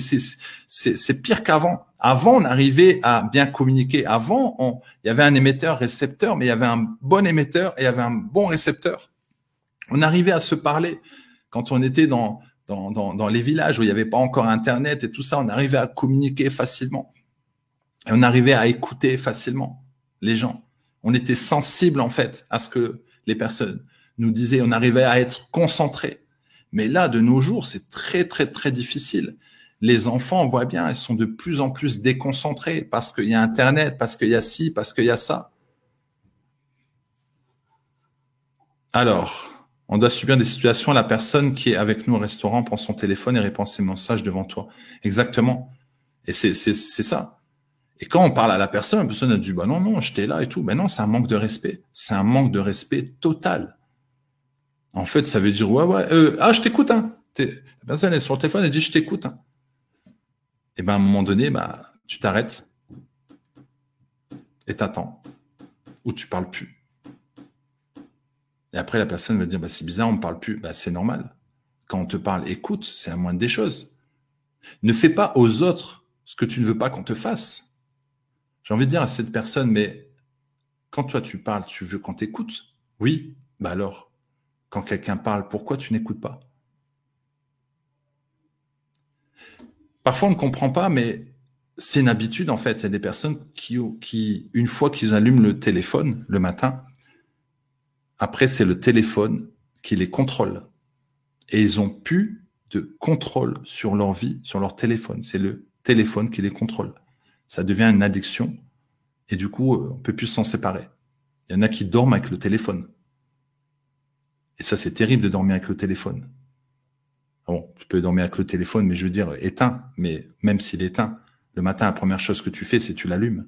c'est pire qu'avant. Avant, on arrivait à bien communiquer. Avant, on, il y avait un émetteur, récepteur, mais il y avait un bon émetteur et il y avait un bon récepteur. On arrivait à se parler quand on était dans dans, dans, dans les villages où il n'y avait pas encore Internet et tout ça, on arrivait à communiquer facilement. Et on arrivait à écouter facilement les gens. On était sensible en fait à ce que les personnes nous disaient. On arrivait à être concentré. Mais là, de nos jours, c'est très très très difficile. Les enfants, on voit bien, ils sont de plus en plus déconcentrés parce qu'il y a Internet, parce qu'il y a ci, parce qu'il y a ça. Alors, on doit subir des situations. La personne qui est avec nous au restaurant prend son téléphone et répond ses messages devant toi. Exactement. Et c'est ça. Et quand on parle à la personne, la personne a dit, bah non, non, j'étais là et tout. Ben non, c'est un manque de respect. C'est un manque de respect total. En fait, ça veut dire, ouais, ouais, euh, ah, je t'écoute, hein. La personne est sur le téléphone et dit, je t'écoute, hein. Et ben, à un moment donné, bah, tu t'arrêtes et t'attends. Ou tu parles plus. Et après, la personne va dire, bah, c'est bizarre, on me parle plus. Bah, c'est normal. Quand on te parle, écoute, c'est la moindre des choses. Ne fais pas aux autres ce que tu ne veux pas qu'on te fasse. J'ai envie de dire à cette personne, mais quand toi tu parles, tu veux qu'on t'écoute? Oui, bah alors, quand quelqu'un parle, pourquoi tu n'écoutes pas? Parfois on ne comprend pas, mais c'est une habitude en fait. Il y a des personnes qui, qui une fois qu'ils allument le téléphone le matin, après c'est le téléphone qui les contrôle. Et ils ont plus de contrôle sur leur vie, sur leur téléphone. C'est le téléphone qui les contrôle ça devient une addiction et du coup, euh, on peut plus s'en séparer. Il y en a qui dorment avec le téléphone. Et ça, c'est terrible de dormir avec le téléphone. Bon, tu peux dormir avec le téléphone, mais je veux dire, éteint. Mais même s'il est éteint, le matin, la première chose que tu fais, c'est tu l'allumes.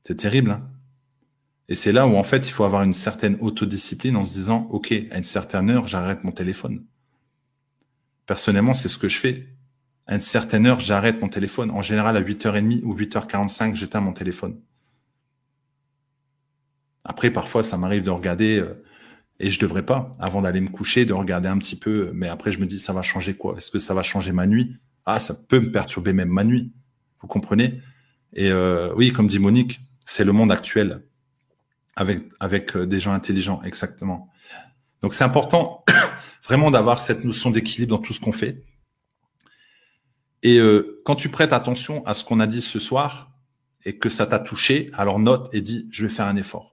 C'est terrible, hein Et c'est là où, en fait, il faut avoir une certaine autodiscipline en se disant, OK, à une certaine heure, j'arrête mon téléphone. Personnellement, c'est ce que je fais à une certaine heure, j'arrête mon téléphone. En général, à 8h30 ou 8h45, j'éteins mon téléphone. Après, parfois, ça m'arrive de regarder, euh, et je devrais pas, avant d'aller me coucher, de regarder un petit peu, mais après, je me dis, ça va changer quoi? Est-ce que ça va changer ma nuit? Ah, ça peut me perturber même ma nuit. Vous comprenez? Et euh, oui, comme dit Monique, c'est le monde actuel, avec, avec euh, des gens intelligents, exactement. Donc, c'est important [COUGHS] vraiment d'avoir cette notion d'équilibre dans tout ce qu'on fait et euh, quand tu prêtes attention à ce qu'on a dit ce soir et que ça t'a touché, alors note et dis je vais faire un effort.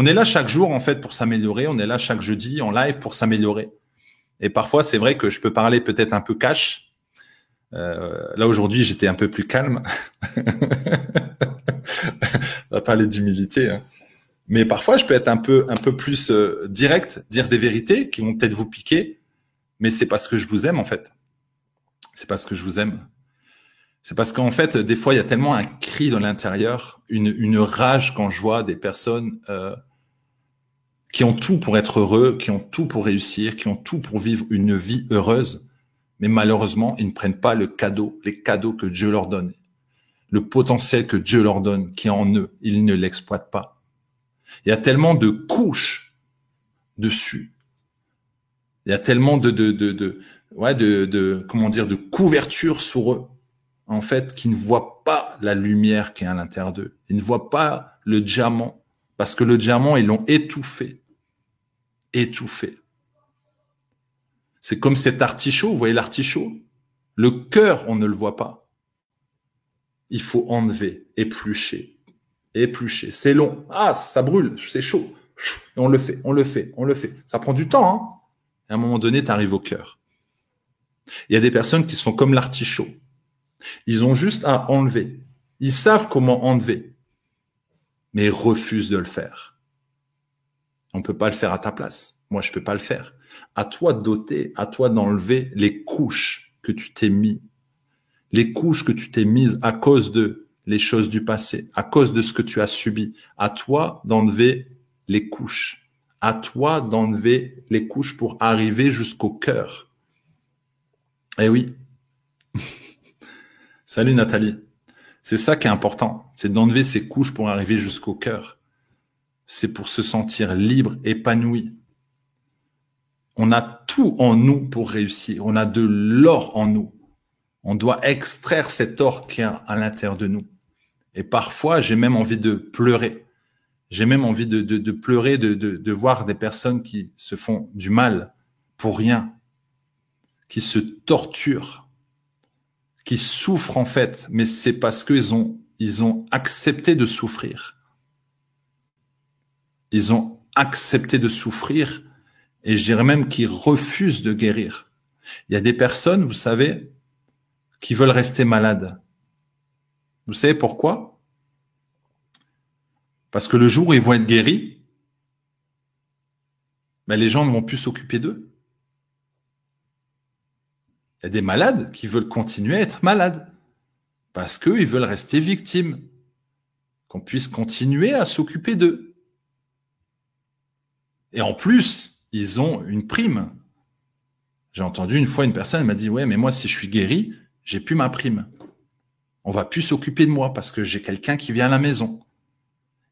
On est là chaque jour en fait pour s'améliorer. On est là chaque jeudi en live pour s'améliorer. Et parfois c'est vrai que je peux parler peut-être un peu cash. Euh, là aujourd'hui j'étais un peu plus calme. [LAUGHS] On va parler d'humilité. Hein. Mais parfois je peux être un peu un peu plus euh, direct, dire des vérités qui vont peut-être vous piquer, mais c'est parce que je vous aime en fait c'est parce que je vous aime. C'est parce qu'en fait, des fois, il y a tellement un cri dans l'intérieur, une, une rage quand je vois des personnes euh, qui ont tout pour être heureux, qui ont tout pour réussir, qui ont tout pour vivre une vie heureuse, mais malheureusement, ils ne prennent pas le cadeau, les cadeaux que Dieu leur donne, le potentiel que Dieu leur donne, qui est en eux, ils ne l'exploitent pas. Il y a tellement de couches dessus. Il y a tellement de, de, de, de, ouais, de, de, comment dire, de couverture sur eux, en fait, qui ne voient pas la lumière qui est à l'intérieur d'eux. Ils ne voient pas le diamant, parce que le diamant, ils l'ont étouffé. Étouffé. C'est comme cet artichaut, vous voyez l'artichaut? Le cœur, on ne le voit pas. Il faut enlever, éplucher, éplucher. C'est long. Ah, ça brûle, c'est chaud. Et on le fait, on le fait, on le fait. Ça prend du temps. Hein à un moment donné, tu arrives au cœur. Il y a des personnes qui sont comme l'artichaut. Ils ont juste à enlever. Ils savent comment enlever, mais ils refusent de le faire. On peut pas le faire à ta place. Moi, je peux pas le faire. À toi d'ôter, à toi d'enlever les couches que tu t'es mis, les couches que tu t'es mises à cause de les choses du passé, à cause de ce que tu as subi. À toi d'enlever les couches. À toi d'enlever les couches pour arriver jusqu'au cœur Eh oui. [LAUGHS] Salut Nathalie. C'est ça qui est important, c'est d'enlever ces couches pour arriver jusqu'au cœur. C'est pour se sentir libre, épanoui. On a tout en nous pour réussir. On a de l'or en nous. On doit extraire cet or qui est à l'intérieur de nous. Et parfois, j'ai même envie de pleurer. J'ai même envie de, pleurer, de, voir des personnes qui se font du mal pour rien, qui se torturent, qui souffrent en fait, mais c'est parce qu'ils ont, ils ont accepté de souffrir. Ils ont accepté de souffrir et je dirais même qu'ils refusent de guérir. Il y a des personnes, vous savez, qui veulent rester malades. Vous savez pourquoi? Parce que le jour où ils vont être guéris, ben les gens ne vont plus s'occuper d'eux. Il y a des malades qui veulent continuer à être malades parce qu'ils veulent rester victimes, qu'on puisse continuer à s'occuper d'eux. Et en plus, ils ont une prime. J'ai entendu une fois une personne m'a dit ouais mais moi si je suis guéri, j'ai plus ma prime. On va plus s'occuper de moi parce que j'ai quelqu'un qui vient à la maison.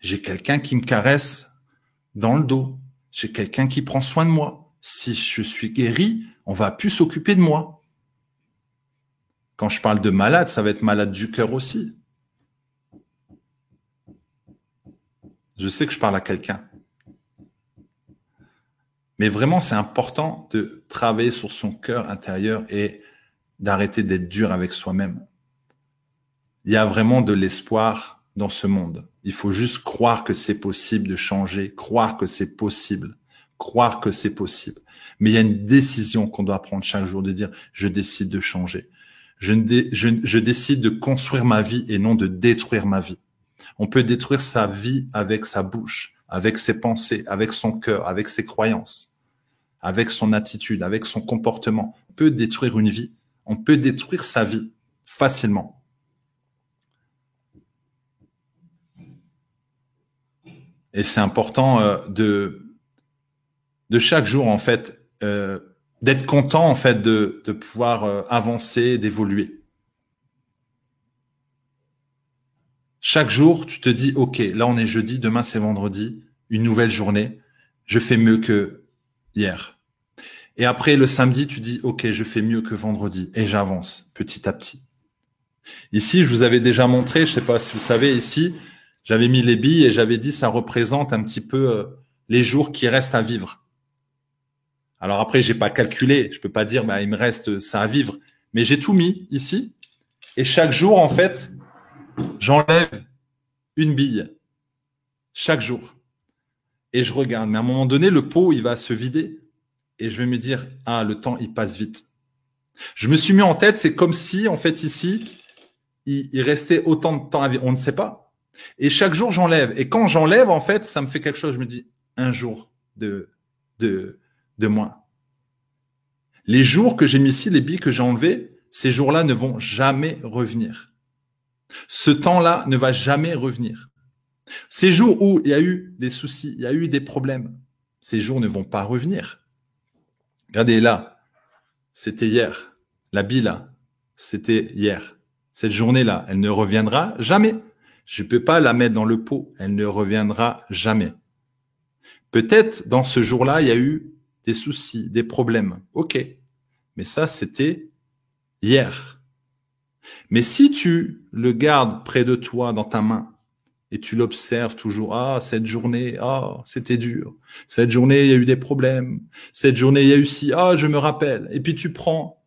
J'ai quelqu'un qui me caresse dans le dos. J'ai quelqu'un qui prend soin de moi. Si je suis guéri, on va plus s'occuper de moi. Quand je parle de malade, ça va être malade du cœur aussi. Je sais que je parle à quelqu'un. Mais vraiment, c'est important de travailler sur son cœur intérieur et d'arrêter d'être dur avec soi-même. Il y a vraiment de l'espoir dans ce monde. Il faut juste croire que c'est possible de changer, croire que c'est possible, croire que c'est possible. Mais il y a une décision qu'on doit prendre chaque jour de dire, je décide de changer. Je, décide de construire ma vie et non de détruire ma vie. On peut détruire sa vie avec sa bouche, avec ses pensées, avec son cœur, avec ses croyances, avec son attitude, avec son comportement. On peut détruire une vie. On peut détruire sa vie facilement. Et c'est important euh, de, de chaque jour, en fait, euh, d'être content en fait de, pouvoir euh, avancer, d'évoluer. Chaque jour, tu te dis, OK, là on est jeudi, demain c'est vendredi, une nouvelle journée, je fais mieux que hier. Et après le samedi, tu dis, OK, je fais mieux que vendredi et j'avance petit à petit. Ici, je vous avais déjà montré, je sais pas si vous savez, ici, j'avais mis les billes et j'avais dit, ça représente un petit peu euh, les jours qui restent à vivre. Alors après, j'ai pas calculé, je peux pas dire, bah, il me reste ça à vivre, mais j'ai tout mis ici. Et chaque jour, en fait, j'enlève une bille. Chaque jour. Et je regarde. Mais à un moment donné, le pot, il va se vider. Et je vais me dire, ah, le temps, il passe vite. Je me suis mis en tête, c'est comme si, en fait, ici, il, il restait autant de temps à vivre. On ne sait pas. Et chaque jour, j'enlève. Et quand j'enlève, en fait, ça me fait quelque chose. Je me dis, un jour de, de, de moins. Les jours que j'ai mis ici, les billes que j'ai enlevées, ces jours-là ne vont jamais revenir. Ce temps-là ne va jamais revenir. Ces jours où il y a eu des soucis, il y a eu des problèmes, ces jours ne vont pas revenir. Regardez là, c'était hier. La bille là, c'était hier. Cette journée-là, elle ne reviendra jamais. Je ne peux pas la mettre dans le pot. Elle ne reviendra jamais. Peut-être dans ce jour-là, il y a eu des soucis, des problèmes. OK. Mais ça, c'était hier. Mais si tu le gardes près de toi dans ta main et tu l'observes toujours, ah, cette journée, ah, c'était dur. Cette journée, il y a eu des problèmes. Cette journée, il y a eu ci, ah, je me rappelle. Et puis tu prends,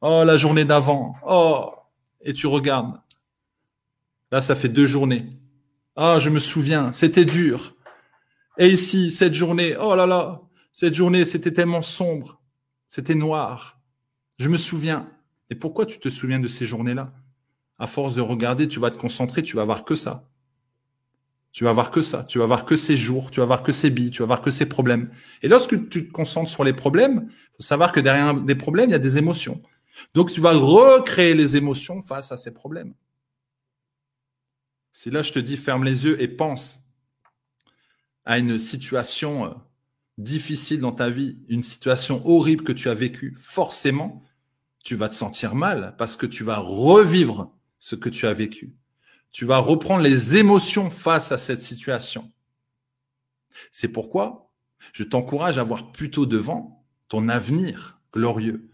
oh, la journée d'avant, oh, et tu regardes. Là, ça fait deux journées. Ah, je me souviens, c'était dur. Et ici, cette journée, oh là là, cette journée, c'était tellement sombre, c'était noir. Je me souviens. Et pourquoi tu te souviens de ces journées-là? À force de regarder, tu vas te concentrer, tu vas voir que ça. Tu vas voir que ça. Tu vas voir que ces jours, tu vas voir que ces billes, tu vas voir que ces problèmes. Et lorsque tu te concentres sur les problèmes, faut savoir que derrière des problèmes, il y a des émotions. Donc tu vas recréer les émotions face à ces problèmes. Si là je te dis ferme les yeux et pense à une situation euh, difficile dans ta vie, une situation horrible que tu as vécue, forcément, tu vas te sentir mal parce que tu vas revivre ce que tu as vécu. Tu vas reprendre les émotions face à cette situation. C'est pourquoi je t'encourage à voir plutôt devant ton avenir glorieux,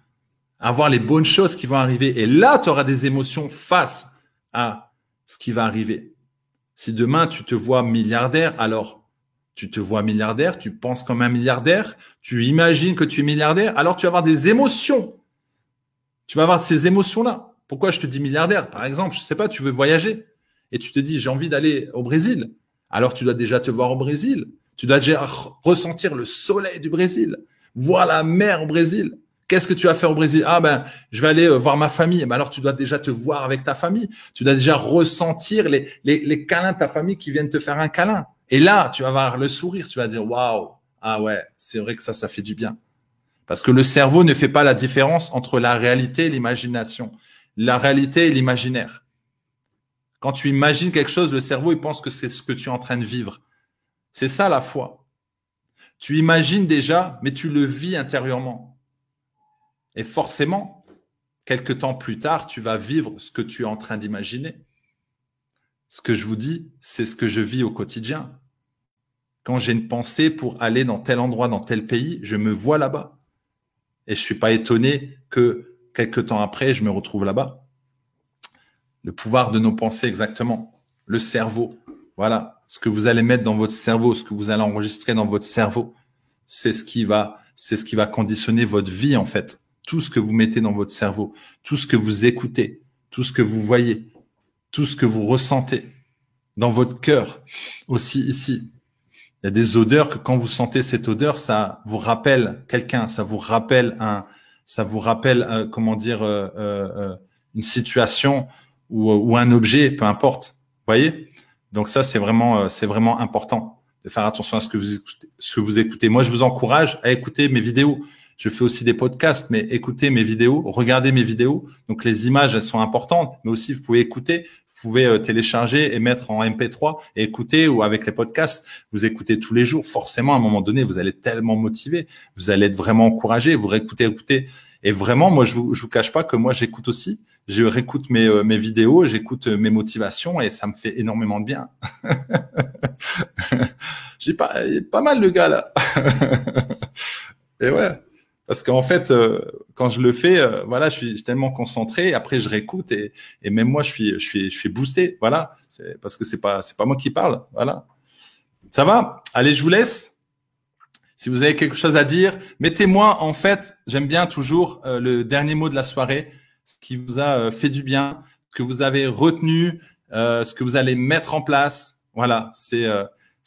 à voir les bonnes choses qui vont arriver. Et là, tu auras des émotions face à ce qui va arriver. Si demain tu te vois milliardaire, alors tu te vois milliardaire, tu penses comme un milliardaire, tu imagines que tu es milliardaire, alors tu vas avoir des émotions. Tu vas avoir ces émotions-là. Pourquoi je te dis milliardaire? Par exemple, je sais pas, tu veux voyager et tu te dis j'ai envie d'aller au Brésil. Alors tu dois déjà te voir au Brésil. Tu dois déjà ressentir le soleil du Brésil, voir la mer au Brésil. Qu'est-ce que tu vas faire au Brésil? Ah ben, je vais aller euh, voir ma famille. Ben alors tu dois déjà te voir avec ta famille. Tu dois déjà ressentir les, les, les câlins de ta famille qui viennent te faire un câlin. Et là, tu vas avoir le sourire. Tu vas dire waouh, ah ouais, c'est vrai que ça, ça fait du bien. Parce que le cerveau ne fait pas la différence entre la réalité et l'imagination. La réalité et l'imaginaire. Quand tu imagines quelque chose, le cerveau, il pense que c'est ce que tu es en train de vivre. C'est ça la foi. Tu imagines déjà, mais tu le vis intérieurement. Et forcément, quelques temps plus tard, tu vas vivre ce que tu es en train d'imaginer. Ce que je vous dis, c'est ce que je vis au quotidien. Quand j'ai une pensée pour aller dans tel endroit, dans tel pays, je me vois là-bas. Et je suis pas étonné que quelques temps après, je me retrouve là-bas. Le pouvoir de nos pensées, exactement. Le cerveau. Voilà. Ce que vous allez mettre dans votre cerveau, ce que vous allez enregistrer dans votre cerveau, c'est ce qui va, c'est ce qui va conditionner votre vie, en fait tout ce que vous mettez dans votre cerveau, tout ce que vous écoutez, tout ce que vous voyez, tout ce que vous ressentez dans votre cœur aussi ici. Il y a des odeurs que quand vous sentez cette odeur, ça vous rappelle quelqu'un, ça vous rappelle un, ça vous rappelle euh, comment dire euh, euh, une situation ou, un objet, peu importe. Voyez? Donc ça c'est vraiment c'est vraiment important de faire attention à ce que vous écoutez. Moi je vous encourage à écouter mes vidéos. Je fais aussi des podcasts, mais écoutez mes vidéos, regardez mes vidéos. Donc les images, elles sont importantes, mais aussi vous pouvez écouter, vous pouvez euh, télécharger et mettre en MP3 et écouter ou avec les podcasts, vous écoutez tous les jours. Forcément, à un moment donné, vous allez tellement motivé, vous allez être vraiment encouragé, vous réécoutez, écoutez. Et vraiment, moi, je vous, vous cache pas que moi, j'écoute aussi. Je réécoute mes, euh, mes vidéos, j'écoute euh, mes motivations et ça me fait énormément de bien. [LAUGHS] J'ai pas, pas mal de gars là. [LAUGHS] et ouais. Parce qu'en fait, euh, quand je le fais, euh, voilà, je suis tellement concentré. Après, je réécoute et, et même moi, je suis, je suis, je suis boosté. Voilà, c'est parce que c'est pas, c'est pas moi qui parle. Voilà. Ça va? Allez, je vous laisse. Si vous avez quelque chose à dire, mettez-moi. En fait, j'aime bien toujours euh, le dernier mot de la soirée, ce qui vous a fait du bien, ce que vous avez retenu, ce que vous allez mettre en place. Voilà, c'est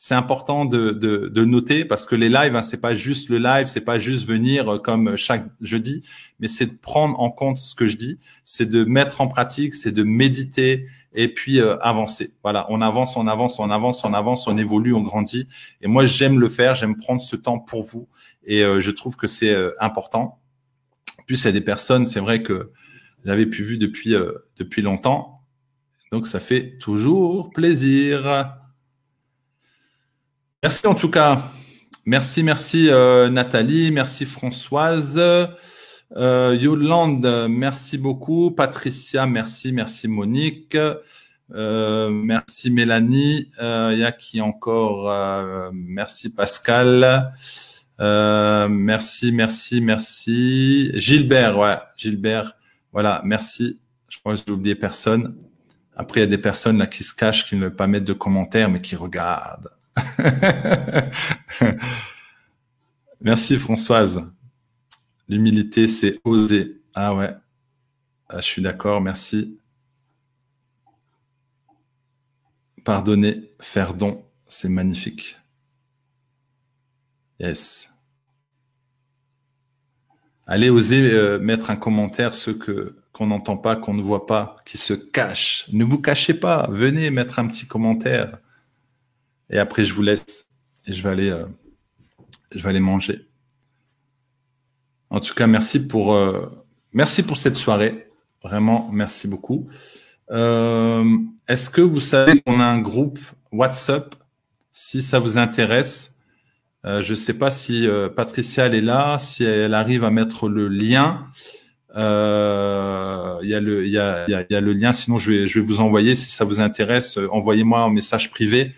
c'est important de, de, de, noter parce que les lives, hein, c'est pas juste le live, c'est pas juste venir euh, comme chaque jeudi, mais c'est de prendre en compte ce que je dis, c'est de mettre en pratique, c'est de méditer et puis euh, avancer. Voilà, on avance, on avance, on avance, on avance, on évolue, on grandit. Et moi, j'aime le faire, j'aime prendre ce temps pour vous et euh, je trouve que c'est important. Puis il y a des personnes, c'est vrai que j'avais pu vu depuis depuis longtemps, donc ça fait toujours plaisir. Merci en tout cas. Merci, merci euh, Nathalie, merci Françoise. Euh, Yolande, merci beaucoup. Patricia, merci, merci Monique. Euh, merci Mélanie. Euh, il y a qui encore? Euh, Merci Pascal. merci, merci, merci. Gilbert, ouais, Gilbert. Voilà, merci. Je crois que j'ai oublié personne. Après, il y a des personnes là qui se cachent, qui ne veulent pas mettre de commentaires, mais qui regardent. [LAUGHS] Merci Françoise. L'humilité, c'est oser. Ah ouais. Ah, je suis d'accord, merci. Pardonner, faire don, c'est magnifique. Yes. Allez oser euh, mettre un commentaire, ceux que qu'on n'entend pas, qu'on ne voit pas, qui se cachent. Ne vous cachez pas. Venez mettre un petit commentaire. Et après, je vous laisse et je vais aller, euh, je vais aller manger. En tout cas, merci pour, euh, merci pour cette soirée. Vraiment, merci beaucoup. Euh, Est-ce que vous savez qu'on a un groupe WhatsApp? Si ça vous intéresse, je ne sais pas si Patricia elle est là, si elle arrive à mettre le lien. Il y a le, y a, le lien. Sinon, je vais, je vais vous envoyer si ça vous intéresse. Envoyez-moi un message privé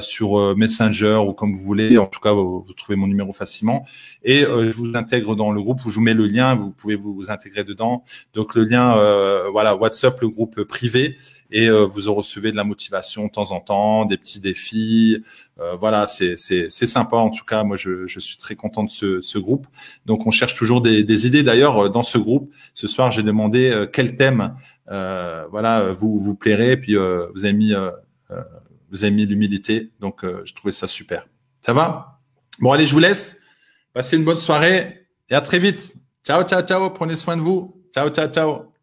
sur euh, Messenger ou comme vous voulez. En tout cas, vous, trouvez mon numéro facilement. Et euh, je vous intègre dans le groupe où je vous mets le lien. Vous pouvez vous, intégrer dedans. Donc le lien, voilà, WhatsApp, le groupe privé. Et vous recevez de la motivation de temps en temps, des petits défis. voilà, c'est sympa. En tout cas, moi, je, je suis très content de ce, ce groupe. Donc on cherche toujours des, des idées. D'ailleurs, dans ce groupe, ce soir, j'ai demandé quel thème, voilà, vous vous plairait. Puis vous avez mis vous avez mis l'humilité. Donc, euh, je trouvais ça super. Ça va? Bon, allez, je vous laisse. Passez une bonne soirée et à très vite. Ciao, ciao, ciao. Prenez soin de vous. Ciao, ciao, ciao.